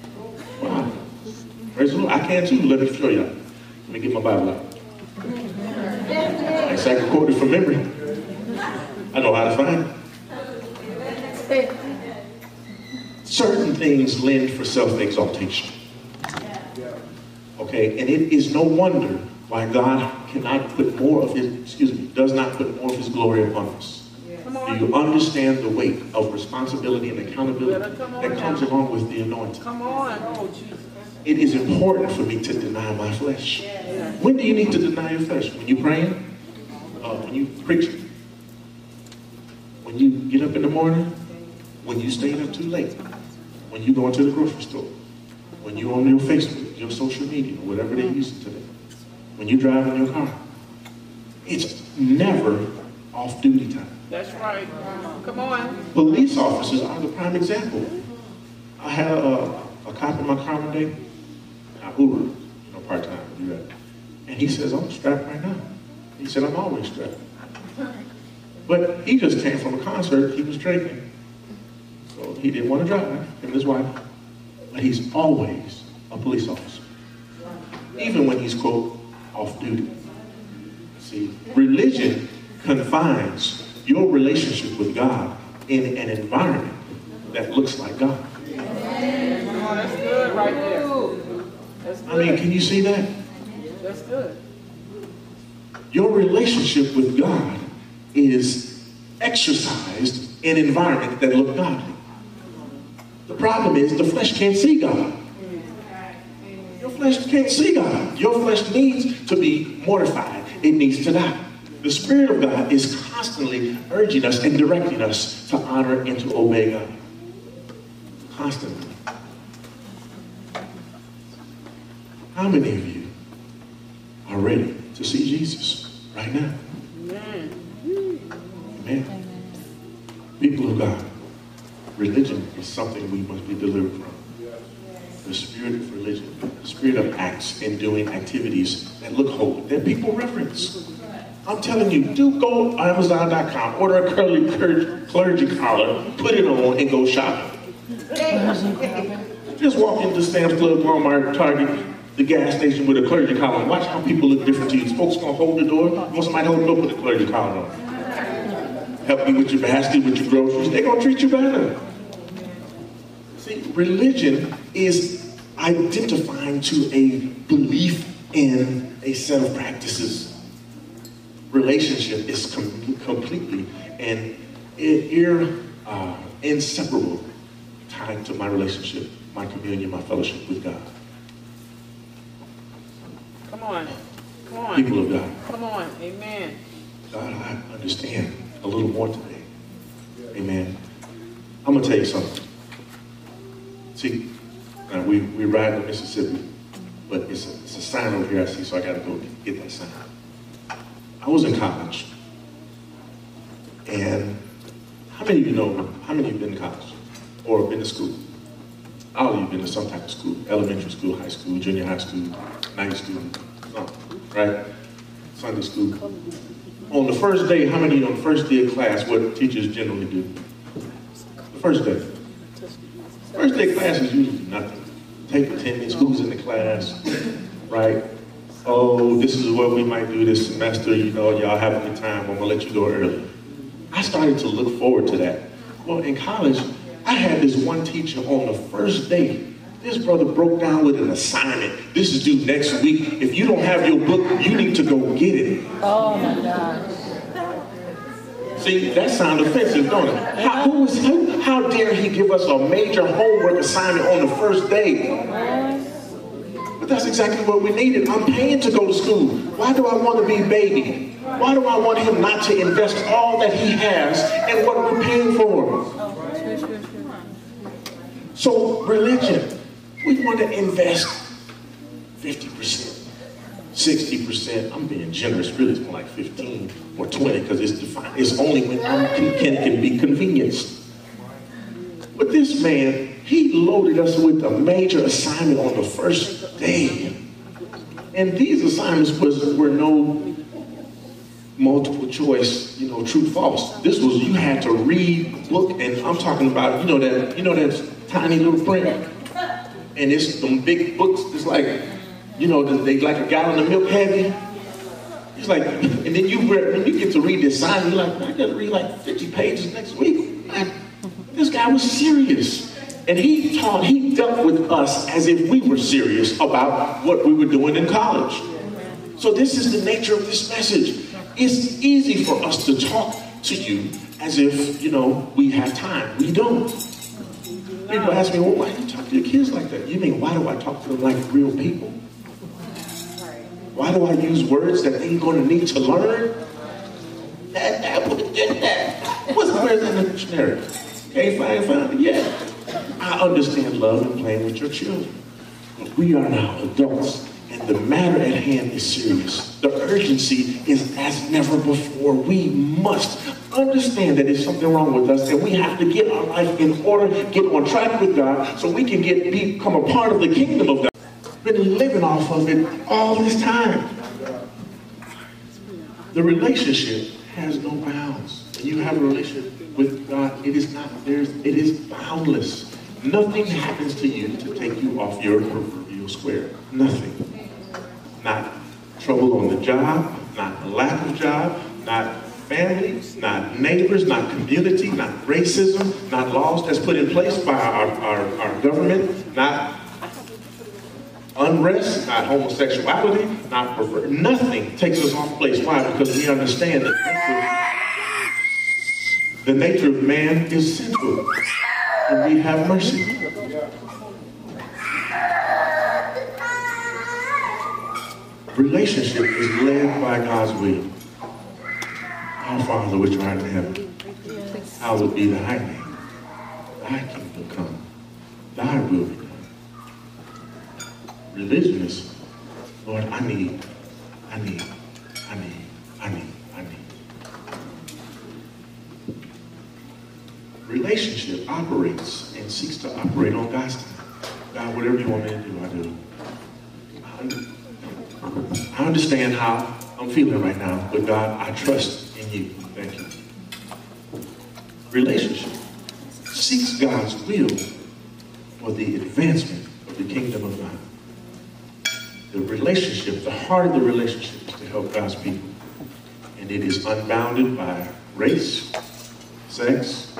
Lord. I can too. Let me show y'all. Let me get my Bible out. I can quote it from memory. I know how to find it. Certain things lend for self-exaltation. Okay, and it is no wonder why God cannot put more of his, excuse me, does not put more of his glory upon us. Do you understand the weight of responsibility and accountability that comes along with the anointing? Come on. Oh, Jesus. It is important for me to deny my flesh. When do you need to deny your flesh? When you're praying? Uh, when you preaching? When you get up in the morning? When you staying up too late? When you going to the grocery store? When you're on your Facebook, your social media, whatever they're using today? When you drive in your car? It's never off-duty time. That's right. Come on. Police officers are the prime example. I had a, a cop in my car one day, I Uber, you know, part-time. And he says, I'm strapped right now. He said, I'm always strapped. But he just came from a concert, he was drinking. So he didn't want to drive, him and his wife. But he's always a police officer. Even when he's, quote, off duty. See, religion confines your relationship with God in an environment that looks like God. That's good right there. I mean, can you see that? That's good. Your relationship with God is exercised in environments that look godly. The problem is the flesh can't see God. Your flesh can't see God. Your flesh needs to be mortified. It needs to die. The Spirit of God is constantly urging us and directing us to honor and to obey God. Constantly. How many of you are ready to see Jesus right now? Amen. Amen. People of God, religion is something we must be delivered from. The spirit of religion, the spirit of acts and doing activities that look holy, that people reference. I'm telling you, do go Amazon.com, order a curly clergy, clergy collar, put it on, and go shopping. Just walk into Sam's Club, Walmart, Target, the gas station with a clergy collar watch how people look different to you. Folks gonna hold the door. You want somebody to hold the door, put a clergy collar on. Help you with your basket, with your groceries. They're gonna treat you better. See, religion is identifying to a belief in a set of practices. Relationship is com- completely and ir- uh, inseparable tied to my relationship, my communion, my fellowship with God. Come on. Come on. People of God. Come on. Amen. God, I understand a little more today. Amen. I'm gonna tell you something. See, now we we ride the Mississippi, but it's a, it's a sign over here I see, so I gotta go get that sign. I was in college, and how many of you know? How many of you been to college or been to school? All of you been to some type of school, elementary school, high school, junior high school, night school, something, right? Sunday school. On the first day, how many on the first day of class, what teachers generally do? The first day. First day class is usually nothing. Take attendance, who's in the class, right? Oh, this is what we might do this semester, you know, y'all have a good time, I'm gonna let you go early. I started to look forward to that. Well, in college, I had this one teacher on the first day. This brother broke down with an assignment. This is due next week. If you don't have your book, you need to go get it. Oh my gosh. See, that sounds offensive, don't it? How, who was, how, how dare he give us a major homework assignment on the first day? But that's exactly what we needed. I'm paying to go to school. Why do I want to be baby? Why do I want him not to invest all that he has in what we're paying for? Oh, so, religion, we want to invest 50%, 60%. I'm being generous, really, it's more like 15 or 20 because it's. It's only when I'm can, can, can be convenienced. But this man, he loaded us with a major assignment on the first day. And these assignments was, were no multiple choice, you know, true, false. This was you had to read book, and I'm talking about, you know, that you know that tiny little print, and it's some big books. It's like, you know, they like a gallon of milk heavy. It's like, and then you read, when you get to read this sign, you're like, I got to read like 50 pages next week. Man, this guy was serious. And he taught, he dealt with us as if we were serious about what we were doing in college. So this is the nature of this message. It's easy for us to talk to you as if, you know, we have time. We don't. People ask me, well, why do you talk to your kids like that? You mean, why do I talk to them like real people? Why do I use words that they're going to need to learn? That, that, that. What's where's that in the dictionary? Can't find, find it yet. I understand love and playing with your children. But we are now adults, the matter at hand is serious. The urgency is as never before. We must understand that there's something wrong with us, and we have to get our life in order, get on track with God, so we can get become a part of the kingdom of God. Been living off of it all this time. The relationship has no bounds. When you have a relationship with God, it is not there's it is boundless. Nothing happens to you to take you off your proverbial square. Nothing. Not trouble on the job, not lack of job, not families, not neighbors, not community, not racism, not laws that's put in place by our, our, our government, not unrest, not homosexuality, not pervert. Nothing takes us off place. Why? Because we understand that the nature of man is sinful, and we have mercy. Relationship is led by God's will. Our Father which art in heaven, hallowed be thy name. Thy kingdom come, thy will be done. Religion is, Lord, I need, I need, I need, I need, I need. Relationship operates and seeks to operate on God's time. God, whatever you want me to do, I do. I under- I understand how I'm feeling right now, but God, I trust in you. Thank you. Relationship seeks God's will for the advancement of the kingdom of God. The relationship, the heart of the relationship is to help God's people. And it is unbounded by race, sex,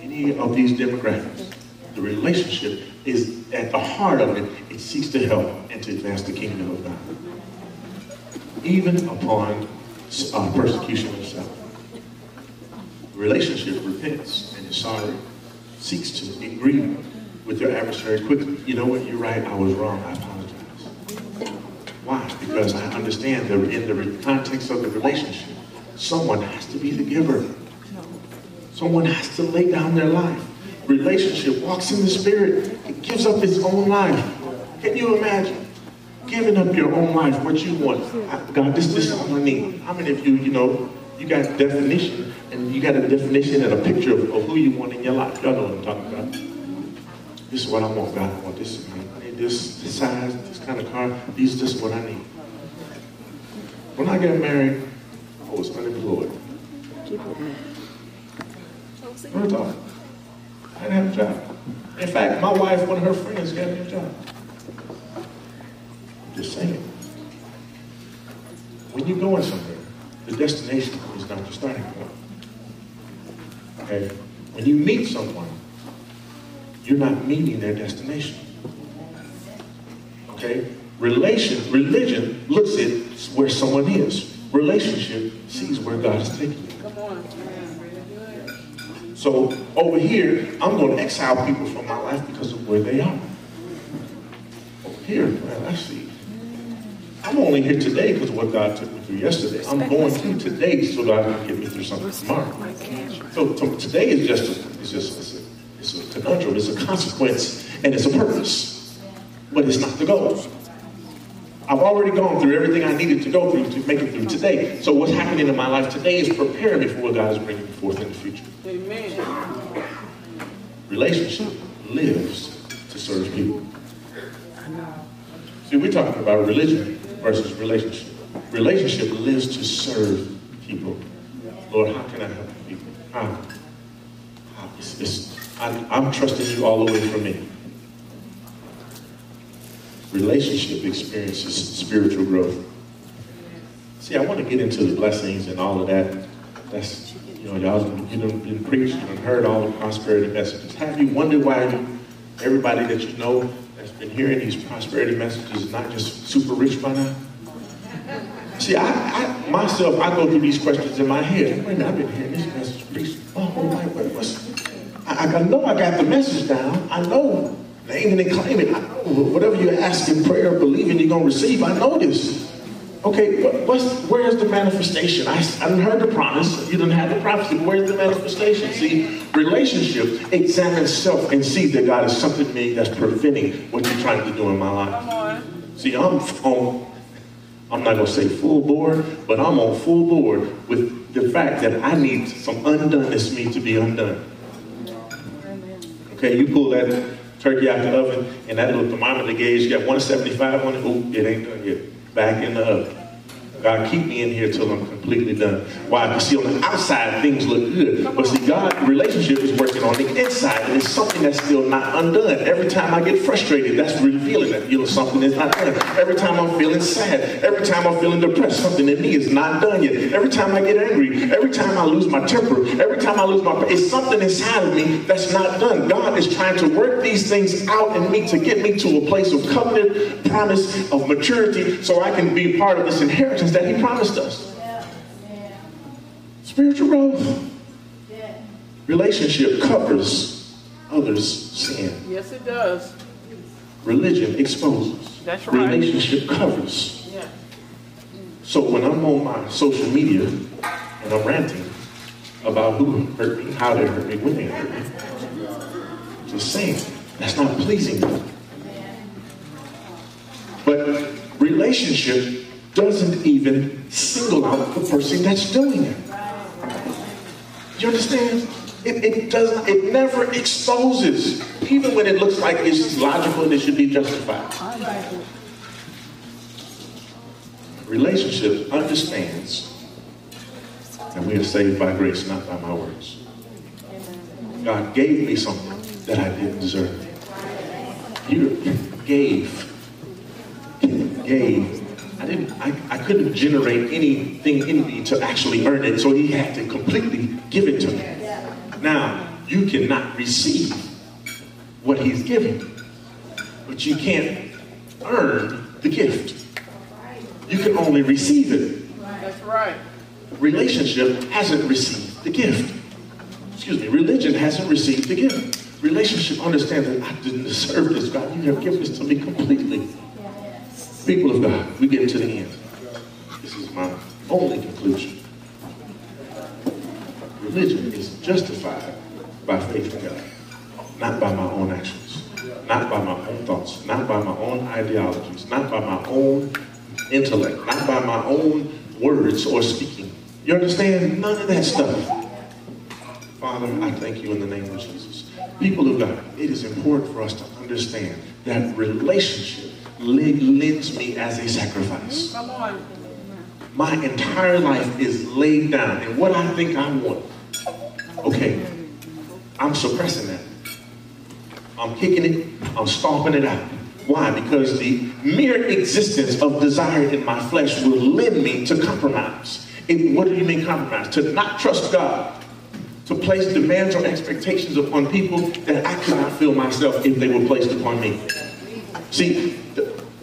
any of these demographics. The relationship is at the heart of it. It seeks to help and to advance the kingdom of God. Even upon uh, persecution itself. Relationship repents and is sorry, seeks to agree with their adversary quickly. You know what? You're right. I was wrong. I apologize. Why? Because I understand that in the context of the relationship, someone has to be the giver. Someone has to lay down their life. Relationship walks in the spirit. It gives up its own life. Can you imagine? Giving up your own life, what you want. God, this, this is all I need. How many of you, you know, you got definition, and you got a definition and a picture of, of who you want in your life. Y'all know what I'm talking about. This is what I want, God. I want this. I need this, this size, this kind of car. These, this is what I need. When I got married, I was unemployed. Real talk. Didn't have a job. In fact, my wife, one of her friends, got me a job. Just saying. When you're going somewhere, the destination is not the starting point. Okay? When you meet someone, you're not meeting their destination. Okay? Relation, religion looks at where someone is. Relationship sees where God is taking you. Come on. So over here, I'm going to exile people from my life because of where they are. Over here, man, I see. I'm only here today because of what God took me through yesterday. I'm going through today so God can get me through something tomorrow. So, so today is just a, it's just it's a, it's a conundrum. It's a consequence and it's a purpose, but it's not the goal. I've already gone through everything I needed to go through to make it through today. So what's happening in my life today is preparing me for what God is bringing forth in the future. Amen. Relationship lives to serve people. See, we're talking about religion versus relationship. Relationship lives to serve people. Lord, how can I help people? How? how? It's, it's, I, I'm trusting you all the way from me. Relationship experiences spiritual growth. See, I want to get into the blessings and all of that. That's, you know, y'all you know, been preached and heard all the prosperity messages. Have you wondered why everybody that you know that's been hearing these prosperity messages is not just super rich by now? See, I, I myself, I go through these questions in my head. Wait a minute, I've been hearing this message preached. Wait, wait, what's, I, I know I got the message down. I know naming and claiming. Whatever you ask in prayer, believing you're gonna receive. I know this. Okay, where's the manifestation? I, I didn't heard the promise. You didn't have the prophecy. But where's the manifestation? See, relationship examines self and sees that God is something in me that's preventing what you're trying to do in my life. See, I'm on. I'm not gonna say full board, but I'm on full board with the fact that I need some undoneness me to be undone. Okay, you pull that turkey out the oven, and that little thermometer gauge you got 175 on it. Ooh, it ain't done yet. Back in the oven. God, keep me in here till I'm completely done. Why? Because see, on the outside, things look good. But see, God, relationship is working on the inside, and it's something that's still not undone. Every time I get frustrated, that's revealing that, you know, something is not done. Every time I'm feeling sad, every time I'm feeling depressed, something in me is not done yet. Every time I get angry, every time I lose my temper, every time I lose my, it's something inside of me that's not done. God is trying to work these things out in me to get me to a place of covenant, promise, of maturity, so I can be part of this inheritance that He promised us. Spiritual growth. Relationship covers others' sin. Yes, it does. Religion exposes. That's right. Relationship covers. Yeah. So when I'm on my social media and I'm ranting about who hurt me, how they hurt me, when they hurt me, just saying that's not pleasing. But relationship doesn't even single out the person that's doing it. You understand? It, it doesn't, it never exposes, even when it looks like it's logical and it should be justified. Relationship understands that we are saved by grace, not by my works. God gave me something that I didn't deserve. You gave. Gave. I didn't I, I couldn't generate anything in me to actually earn it, so he had to completely give it to me. Now, you cannot receive what he's given, but you can't earn the gift. You can only receive it. That's right. Relationship hasn't received the gift. Excuse me, religion hasn't received the gift. Relationship understands that I didn't deserve this, God. You have given this to me completely. People of God, we get to the end. This is my only conclusion. Religion is justified by faith in God, not by my own actions, not by my own thoughts, not by my own ideologies, not by my own intellect, not by my own words or speaking. You understand? None of that stuff. Father, I thank you in the name of Jesus. People of God, it is important for us to understand that relationship lends me as a sacrifice. Mm, come on. My entire life is laid down, and what I think I want, okay, I'm suppressing that. I'm kicking it, I'm stomping it out. Why? Because the mere existence of desire in my flesh will lead me to compromise. It, what do you mean compromise? To not trust God to place demands or expectations upon people that I could not feel myself if they were placed upon me. See,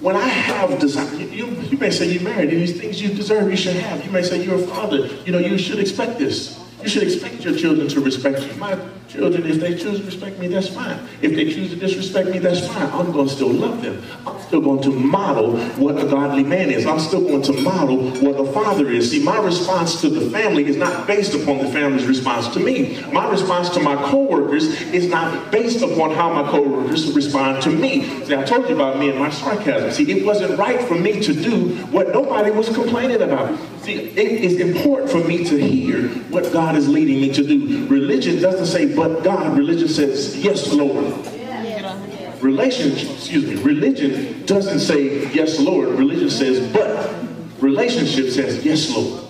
when I have desire, you, you may say you're married, and these things you deserve, you should have. You may say you're a father, you know, you should expect this. You should expect your children to respect you. My children, if they choose to respect me, that's fine. If they choose to disrespect me, that's fine. I'm going to still love them. I'm still going to model what a godly man is. I'm still going to model what a father is. See, my response to the family is not based upon the family's response to me. My response to my coworkers is not based upon how my coworkers respond to me. See, I told you about me and my sarcasm. See, it wasn't right for me to do what nobody was complaining about. See, it is important for me to hear what God is leading me to do. Religion doesn't say, but God. Religion says, yes, Lord. Relationship, excuse me, religion doesn't say, yes, Lord. Religion says, but. Relationship says, yes, Lord.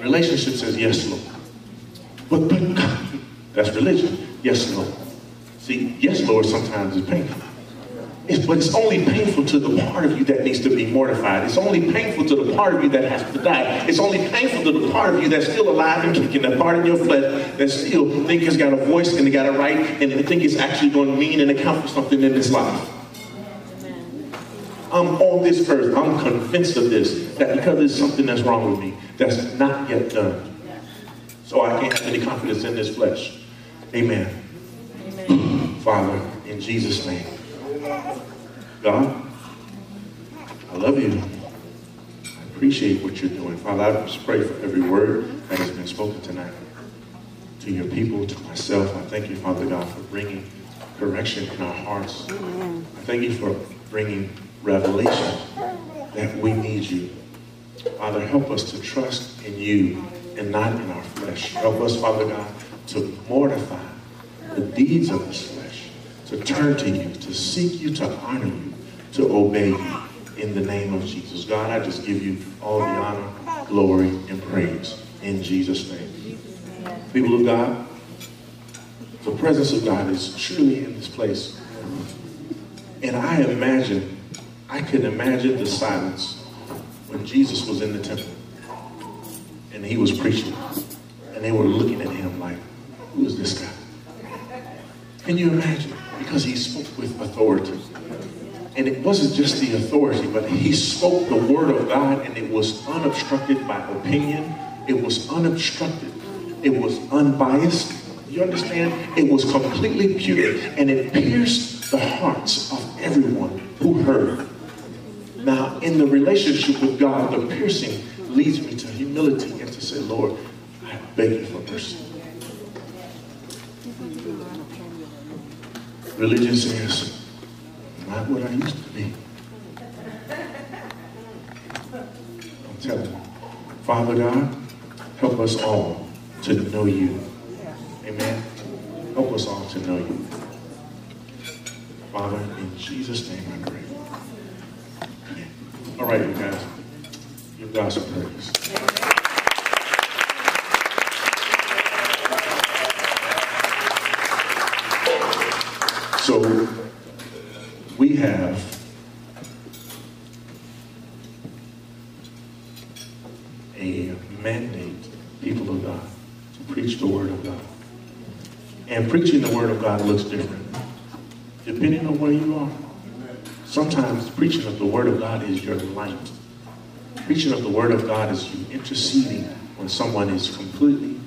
Relationship says, yes, Lord. But, but, that's religion. Yes, Lord. See, yes, Lord sometimes is painful. It's, but it's only painful to the part of you that needs to be mortified. It's only painful to the part of you that has to die. It's only painful to the part of you that's still alive and kicking, the part in your flesh that still think it's got a voice and it got a right and they think it's actually going to mean and account for something in this life. I'm on this earth. I'm convinced of this, that because there's something that's wrong with me that's not yet done. So I can't have any confidence in this flesh. Amen. Amen. Father, in Jesus' name. God, I love you. I appreciate what you're doing. Father, I just pray for every word that has been spoken tonight. To your people, to myself, I thank you, Father God, for bringing correction in our hearts. I thank you for bringing revelation that we need you. Father, help us to trust in you and not in our flesh. Help us, Father God, to mortify the deeds of this flesh, to turn to you, to seek you, to honor you, to obey you in the name of Jesus. God, I just give you all the honor, glory, and praise in Jesus' name. People of God, the presence of God is truly in this place. And I imagine, I can imagine the silence when Jesus was in the temple and he was preaching and they were looking at him like, who is this guy? Can you imagine? Because he spoke with authority. And it wasn't just the authority, but he spoke the word of God and it was unobstructed by opinion. It was unobstructed. It was unbiased. You understand? It was completely pure and it pierced the hearts of everyone who heard. Now, in the relationship with God, the piercing leads me to humility and to say, Lord, I beg you for mercy. Religion says, not what I used to be. I'm telling you. Father God, help us all to know you. Amen. Help us all to know you. Father, in Jesus' name I pray. All right, you guys. Give God some praise. So we have a mandate, people of God, to preach the word of God. And preaching the word of God looks different. Depending on where you are. Sometimes preaching of the word of God is your light. Preaching of the word of God is you interceding when someone is completely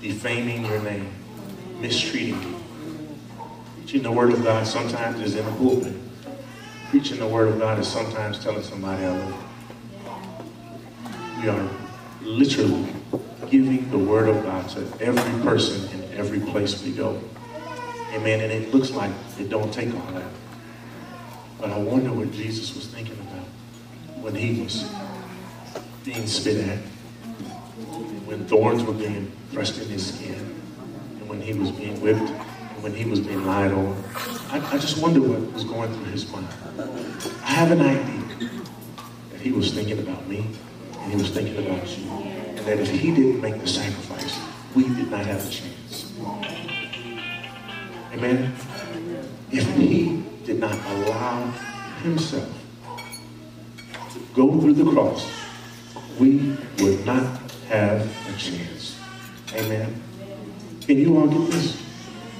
defaming your name, mistreating you. Preaching the word of God sometimes is in a pulpit. preaching the word of God is sometimes telling somebody I love you. We are literally giving the word of God to every person in every place we go. Amen. And it looks like it don't take all that. But I wonder what Jesus was thinking about when he was being spit at, when thorns were being pressed in his skin, and when he was being whipped, when he was being lied on. I, I just wonder what was going through his mind. I have an idea that he was thinking about me, and he was thinking about you, and that if he didn't make the sacrifice, we did not have a chance. Amen? If he did not allow himself to go through the cross, we would not have a chance. Amen? Can you all get this?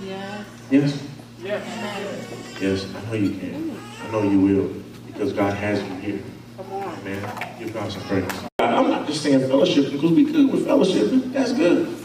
Yes. Yes? Yes. Yes, I know you can. I know you will, because God has you here. Come on. Amen. Give God some praise. I'm not just saying fellowship because we good with fellowship. That's good.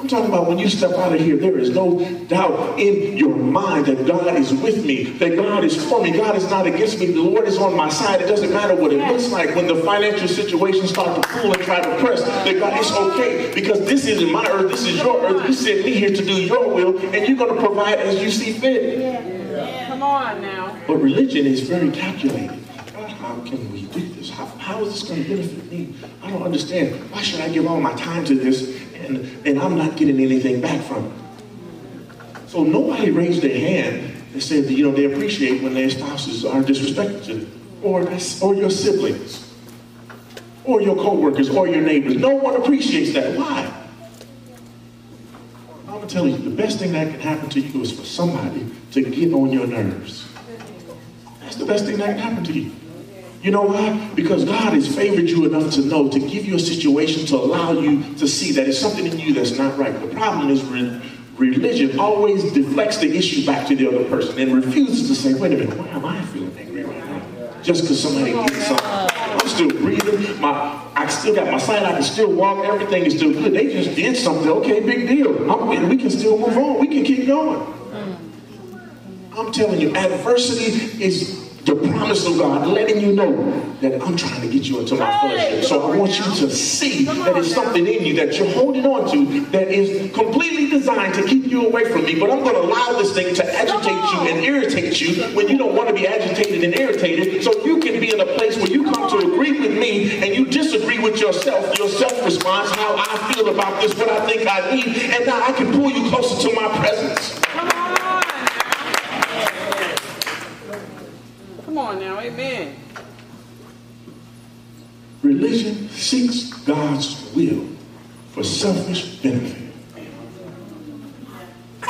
I'm talking about when you step out of here, there is no doubt in your mind that God is with me, that God is for me, God is not against me, the Lord is on my side. It doesn't matter what it looks like when the financial situations start to pull and try to press, that God is okay because this isn't my earth, this is your earth. You sent me here to do your will, and you're going to provide as you see fit. Come on now. But religion is very calculated. How can we do this? How, how is this going to benefit me? I don't understand. Why should I give all my time to this and, and I'm not getting anything back from it? So nobody raised their hand and said you know, they appreciate when their spouses are disrespectful to them or, or your siblings or your coworkers or your neighbors. No one appreciates that. Why? I'm going to tell you, the best thing that can happen to you is for somebody to get on your nerves. That's the best thing that can happen to you. You know why? Because God has favored you enough to know, to give you a situation to allow you to see that it's something in you that's not right. The problem is re- religion always deflects the issue back to the other person and refuses to say, wait a minute, why am I feeling angry right now? Just because somebody did oh, something. I'm still breathing. My, I still got my sight. I can still walk. Everything is still good. They just did something. Okay, big deal. I'm, we can still move on. We can keep going. Hmm. I'm telling you, adversity is the promise of God letting you know that I'm trying to get you into my fellowship. So I want you to see that there's something in you that you're holding on to that is completely designed to keep you away from me. But I'm going to allow this thing to agitate you and irritate you when you don't want to be agitated and irritated. So you can be in a place where you come to agree with me and you disagree with yourself. Your self response, how I feel about this, what I think I need, and now I can pull you closer to my presence. Come on. Now. Amen. Religion seeks God's will for selfish benefit.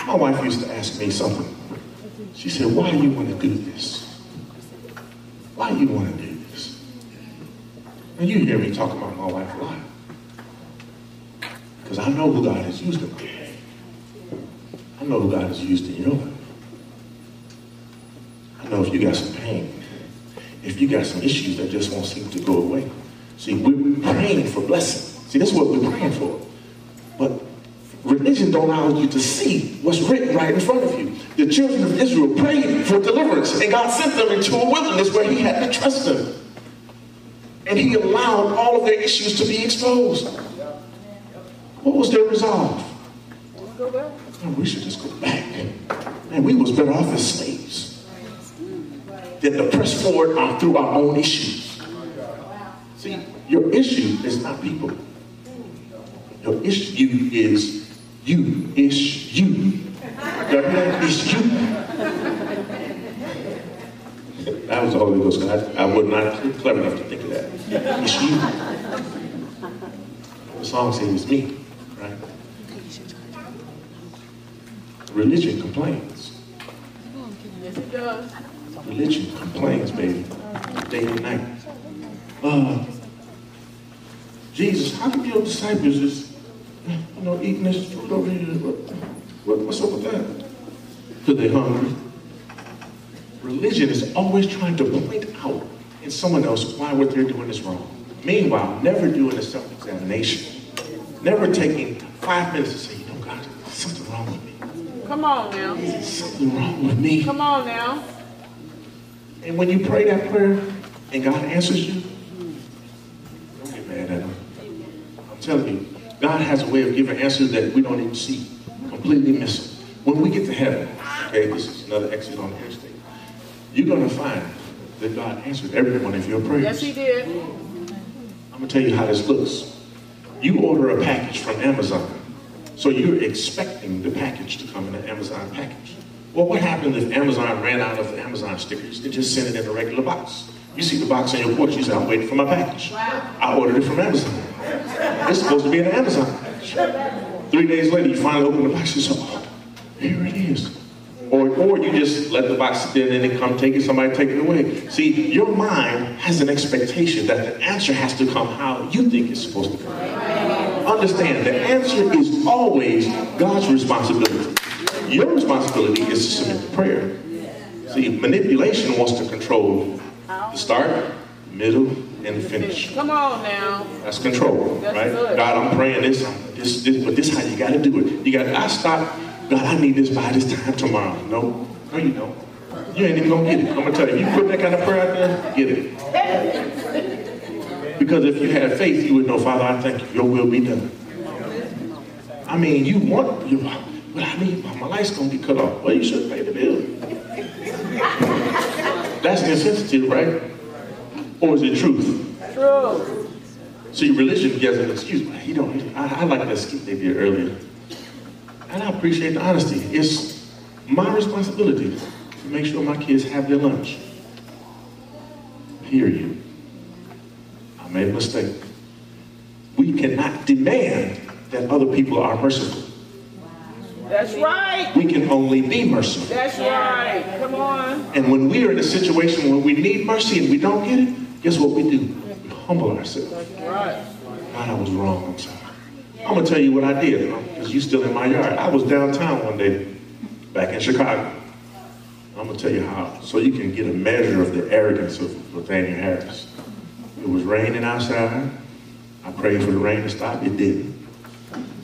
My wife used to ask me something. She said, why do you want to do this? Why do you want to do this? And you hear me talk about my wife a lot. Because I know who God has used in my life. I know who God has used in your life. I know if you got some pain, if you got some issues that just won't seem to go away. See, we're praying for blessing. See, that's what we're praying for. But religion don't allow you to see what's written right in front of you. The children of Israel prayed for deliverance, and God sent them into a wilderness where He had to trust them. And He allowed all of their issues to be exposed. What was their resolve? Man, we should just go back. Man, we was better off as slaves than to press forward on, through our own issues. See, your issue is not people. Your issue is you. It's you. It's you. That was the Holy Ghost. I, I was not clever enough to think of that. It's you. The song says it's me, right? Religion complains. Yes, it does. Religion complains, baby, day and night. Uh, Jesus, how come your disciples is, you know, eating this food over here? What, what, what's up with that? Because they hungry. Religion is always trying to point out in someone else why what they're doing is wrong. Meanwhile, never doing a self-examination. Never taking five minutes to say, you know, God, something wrong with me. Come on now. Something wrong with me. Come on now. And when you pray that prayer and God answers you, don't get mad at him. I'm telling you, God has a way of giving answers that we don't even see, completely miss them. When we get to heaven, okay, this is another exit on the interstate, you're going to find that God answered every one of your prayers. Yes, he did. I'm going to tell you how this looks. You order a package from Amazon, so you're expecting the package to come in an Amazon package. Well, what happens if Amazon ran out of Amazon stickers and just sent it in a regular box? You see the box on your porch, you say, I'm waiting for my package. I ordered it from Amazon. It's supposed to be an Amazon package. Three days later, you finally open the box, you say, oh, here it is. Or, or you just let the box sit there and then they come take it, somebody take it away. See, your mind has an expectation that the answer has to come how you think it's supposed to come. Understand, the answer is always God's responsibility. Your responsibility is to submit the prayer. See, manipulation wants to control the start, middle, and finish. Come on now. That's control, That's right? good. God, I'm praying this, this, this, but this how you got to do it. You got to. I stop. God, I need this by this time tomorrow. No, no, you don't. You ain't even gonna get it. I'm gonna tell you. You put that kind of prayer out there, get it. Because if you had faith, you would know, Father, I thank you. Your will be done. I mean, you want you, but I need my life's gonna get cut off. Well, you should pay the bill. That's insensitive, right? Or is it truth? True. See, religion gives an excuse. He don't. I, I like that skit they did earlier, and I appreciate the honesty. It's my responsibility to make sure my kids have their lunch. Period. I made a mistake. We cannot demand that other people are merciful. That's right. We can only be merciful. That's right. Come on. And when we are in a situation where we need mercy and we don't get it, guess what we do? We humble ourselves. Right. God, I was wrong. I'm sorry. I'm gonna tell you what I did, because you still in my yard. I was downtown one day, back in Chicago. I'm gonna tell you how, so you can get a measure of the arrogance of Nathaniel Harris. It was raining outside. I prayed for the rain to stop. It didn't.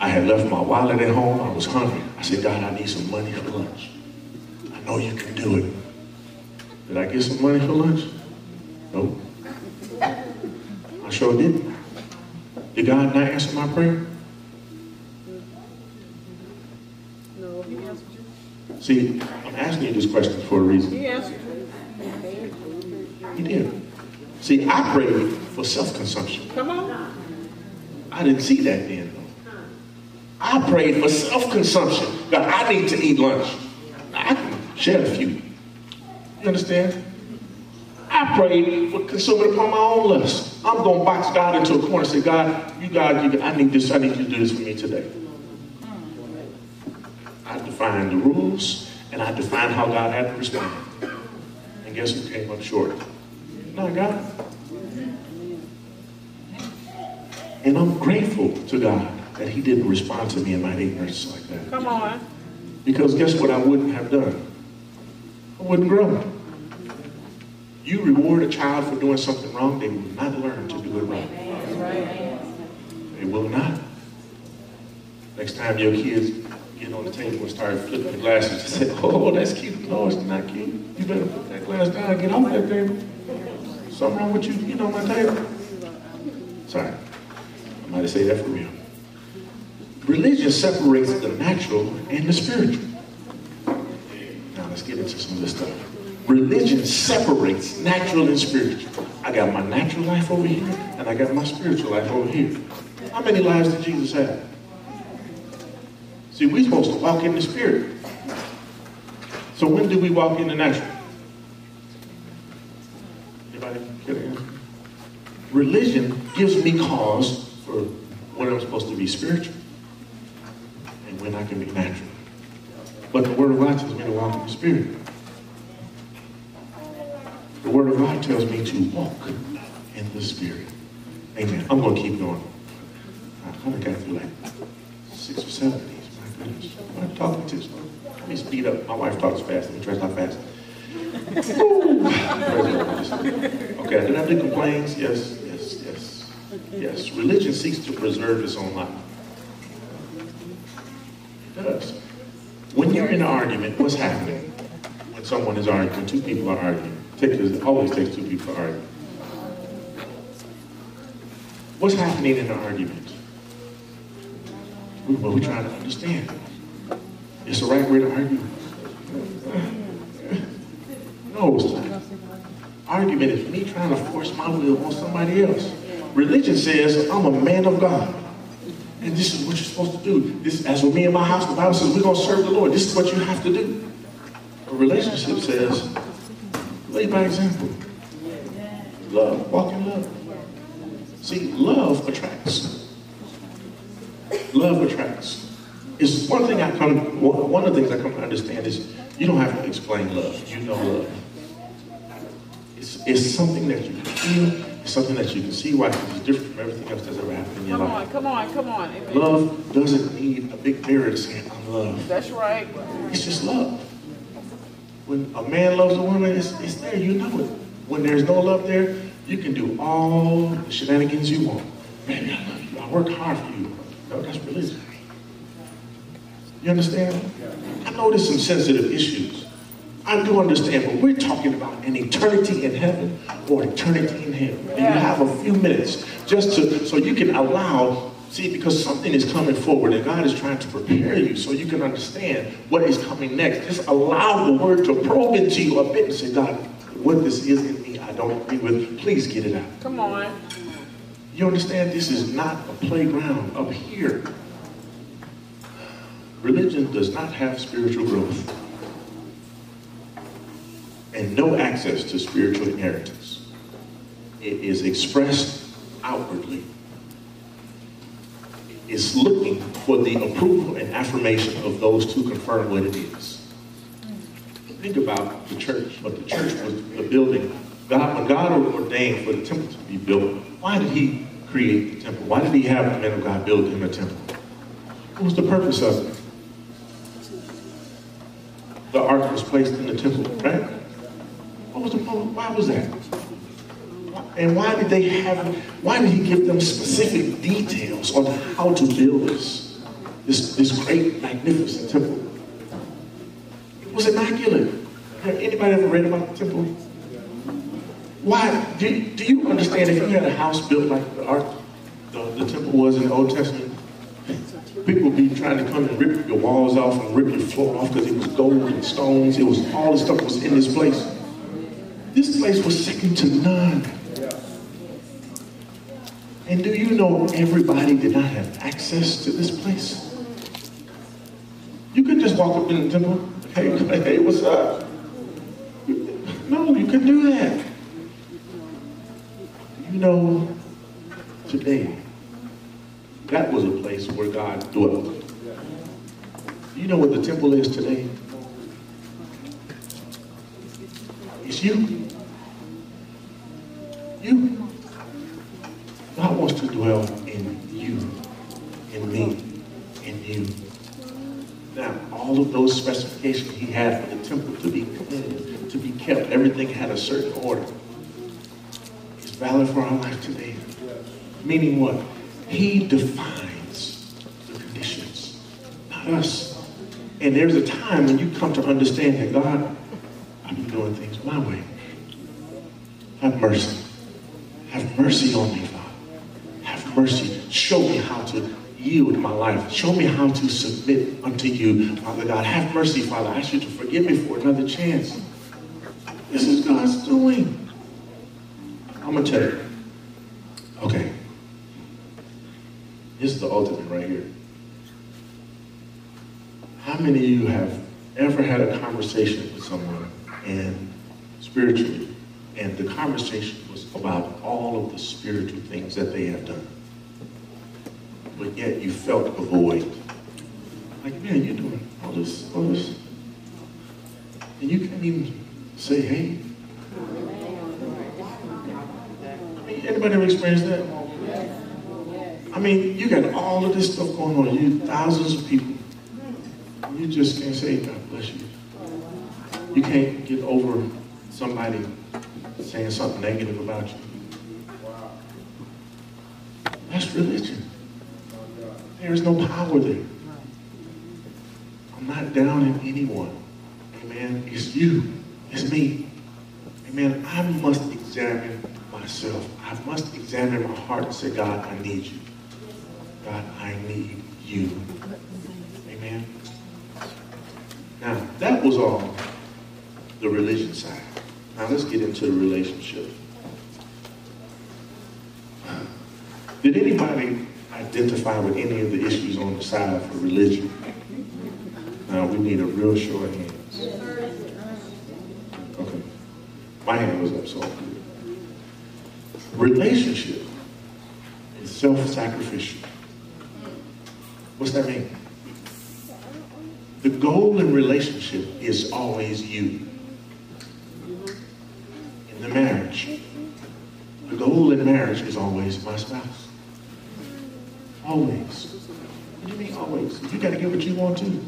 I had left my wallet at home. I was hungry. I said, God, I need some money for lunch. I know you can do it. Did I get some money for lunch? No. I sure didn't. Did God not answer my prayer? No, he answered you. See, I'm asking you this question for a reason. He answered you. He did. See, I prayed for self-consumption. Come on. I didn't see that then. I prayed for self-consumption. God, I need to eat lunch. I can share a few. You understand? I prayed for consuming upon my own lust. I'm going to box God into a corner and say, God, you God, you, I need this. I need you to do this for me today. I defined the rules, and I defined how God had to respond. And guess who came up short? Not God. And I'm grateful to God that He didn't respond to me in my ignorance like that. Come on. Because guess what I wouldn't have done? I wouldn't grow. You reward a child for doing something wrong, they will not learn to do it right. They will not. Next time your kids get on the table and start flipping the glasses and say, oh, that's cute. No, it's not cute. You better put that glass down and get off that table. Something wrong with you, you on my table. Sorry. I might have said that for real. Religion separates the natural and the spiritual. Now let's get into some of this stuff. Religion separates natural and spiritual. I got my natural life over here, and I got my spiritual life over here. How many lives did Jesus have? See, we're supposed to walk in the spirit. So when do we walk in the natural? Anybody get an? Religion gives me cause for when I'm supposed to be spiritual and when I can be natural. But the Word of God tells me to walk in the Spirit. The Word of God tells me to walk in the Spirit. Amen. I'm going to keep going. I kind of got through like six or seven of these. My goodness. What am I talking to? Let me speed up. My wife talks fast. Let me try to talk fast. Okay, I do complaints? Yes, yes, yes. Yes. Religion seeks to preserve its own life. When you're in an argument, what's happening? When someone is arguing, two people are arguing, it always takes two people to argue. What's happening in the argument? What we're trying to understand. It's the right way to argue. No, it's not. Argument is me trying to force my will on somebody else. Religion says I'm a man of God. And this is what you're supposed to do. This, as for me and my house, the Bible says we're going to serve the Lord. This is what you have to do. A relationship says, lead by example. Love, walk in love. See, love attracts. Love attracts. It's one thing I come, one of the things I come to understand is you don't have to explain love. You know love. It's, it's something that you feel, something that you can see why it's different from everything else that's ever happened in your Come life. on, come on, come on. Love doesn't need a big mirror to say I'm loved. That's right. It's just love. When a man loves a woman, it's, it's there, you know it. When there's no love there, you can do all the shenanigans you want. Baby, I love you. I work hard for you. No, that's religion. You understand? I know there's some sensitive issues. I do understand, but we're talking about an eternity in heaven or eternity in hell. And you have a few minutes just to, so you can allow, see, because something is coming forward and God is trying to prepare you so you can understand what is coming next. Just allow the word to probe into you a bit and say, God, what this is in me, I don't agree with. Please get it out. Come on. You understand this is not a playground up here. Religion does not have spiritual growth and no access to spiritual inheritance. It is expressed outwardly. It's looking for the approval and affirmation of those to confirm what it is. Think about the church, but the church was the building. God, when God ordained for the temple to be built, why did he create the temple? Why did he have the men of God build him a temple? What was the purpose of it? The ark was placed in the temple, right? What was the problem? why was that? And why did they have why did he give them specific details on how to build this? This, this great, magnificent temple. It was immaculate. Have anybody ever read about the temple? Why? Do, do you understand if you had a house built like the the, the temple was in the Old Testament? People would be trying to come and rip your walls off and rip your floor off because it was gold and stones. It was all the stuff was in this place. This place was second to none. And do you know everybody did not have access to this place? You could just walk up in the temple, hey, hey, what's up? No, you couldn't do that. You know, today, that was a place where God dwelt. You know what the temple is today? It's you. You. God wants to dwell in you, in me, in you. Now, all of those specifications he had for the temple to be clean, to be kept, everything had a certain order. It's valid for our life today. Meaning what? He defines the conditions, not us. And there's a time when you come to understand that God, I've been doing things my way. Have mercy. Mercy on me, Father. Have mercy. Show me how to yield my life. Show me how to submit unto you, Father God. Have mercy, Father. I ask you to forgive me for another chance. This is God's doing. I'm going to tell you. Okay. This is the ultimate right here. How many of you have ever had a conversation with someone and spiritually, and the conversation was about all of the spiritual things that they have done, but yet you felt a void? Like, man, you're doing all this, all this, and you can't even say, hey. I mean, anybody ever experienced that? I mean, you got all of this stuff going on. You thousands of people. You just can't say, God bless you. You can't get over somebody saying something negative about you. That's religion. There is no power there. I'm not down in anyone. Amen. It's you. It's me. Amen. I must examine myself. I must examine my heart and say, God, I need you. God, I need you. Amen. Now, that was all the religion side. Now let's get into the relationship. Did anybody identify with any of the issues on the side for religion? Now we need a real show of hands. Okay. My hand was up, so. Relationship is self-sacrificial. What's that mean? The goal in relationship is always you. In the the goal in marriage is always my spouse. Always. What do you mean always? You got to get what you want to.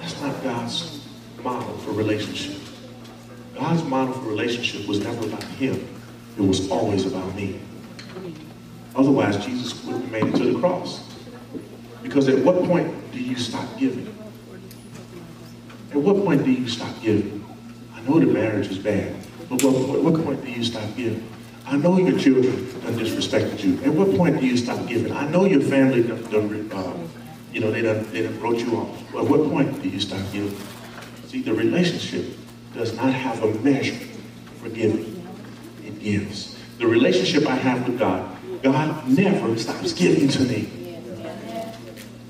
That's not God's model for relationship. God's model for relationship was never about him. It was always about me. Otherwise, Jesus wouldn't have made it to the cross. Because at what point do you stop giving? At what point do you stop giving? I know the marriage is bad, but what, what point do you stop giving? I know your children done disrespected you. At what point do you stop giving? I know your family done, done uh, you know, they done, they done wrote you off. Well, at what point do you stop giving? See, the relationship does not have a measure for giving. It gives. The relationship I have with God, God never stops giving to me.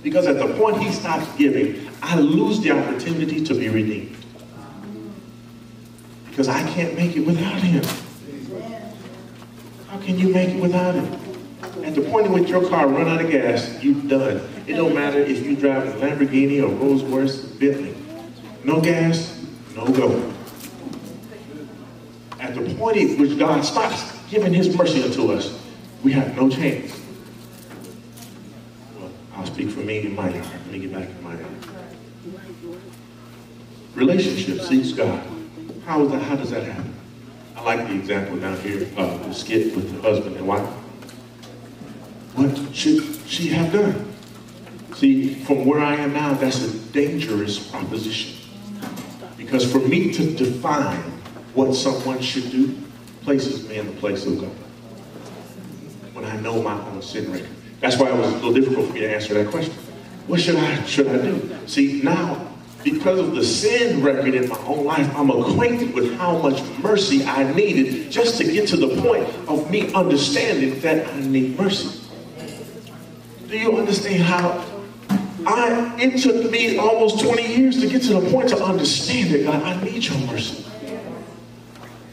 Because at the point he stops giving, I lose the opportunity to be redeemed. Because I can't make it without him. How can you make it without him? At the point in which your car run out of gas, you are done. It don't matter if you drive a Lamborghini or Rolls Royce Bentley. No gas, no go. At the point in which God stops giving his mercy unto us, we have no chance. Well, I'll speak for me in my yard. Let me get back in my yard. Relationship seeks God. How, is that, how does that happen? I like the example down here, uh, the skit with the husband and wife. What should she have done? See, from where I am now, that's a dangerous proposition. Because for me to define what someone should do places me in the place of God. When I know my own sin record. That's why it was a little difficult for me to answer that question. What should I should I do? See, now because of the sin record in my own life, I'm acquainted with how much mercy I needed just to get to the point of me understanding that I need mercy. Do you understand how I, it took me almost 20 years to get to the point to understand that God, I need your mercy.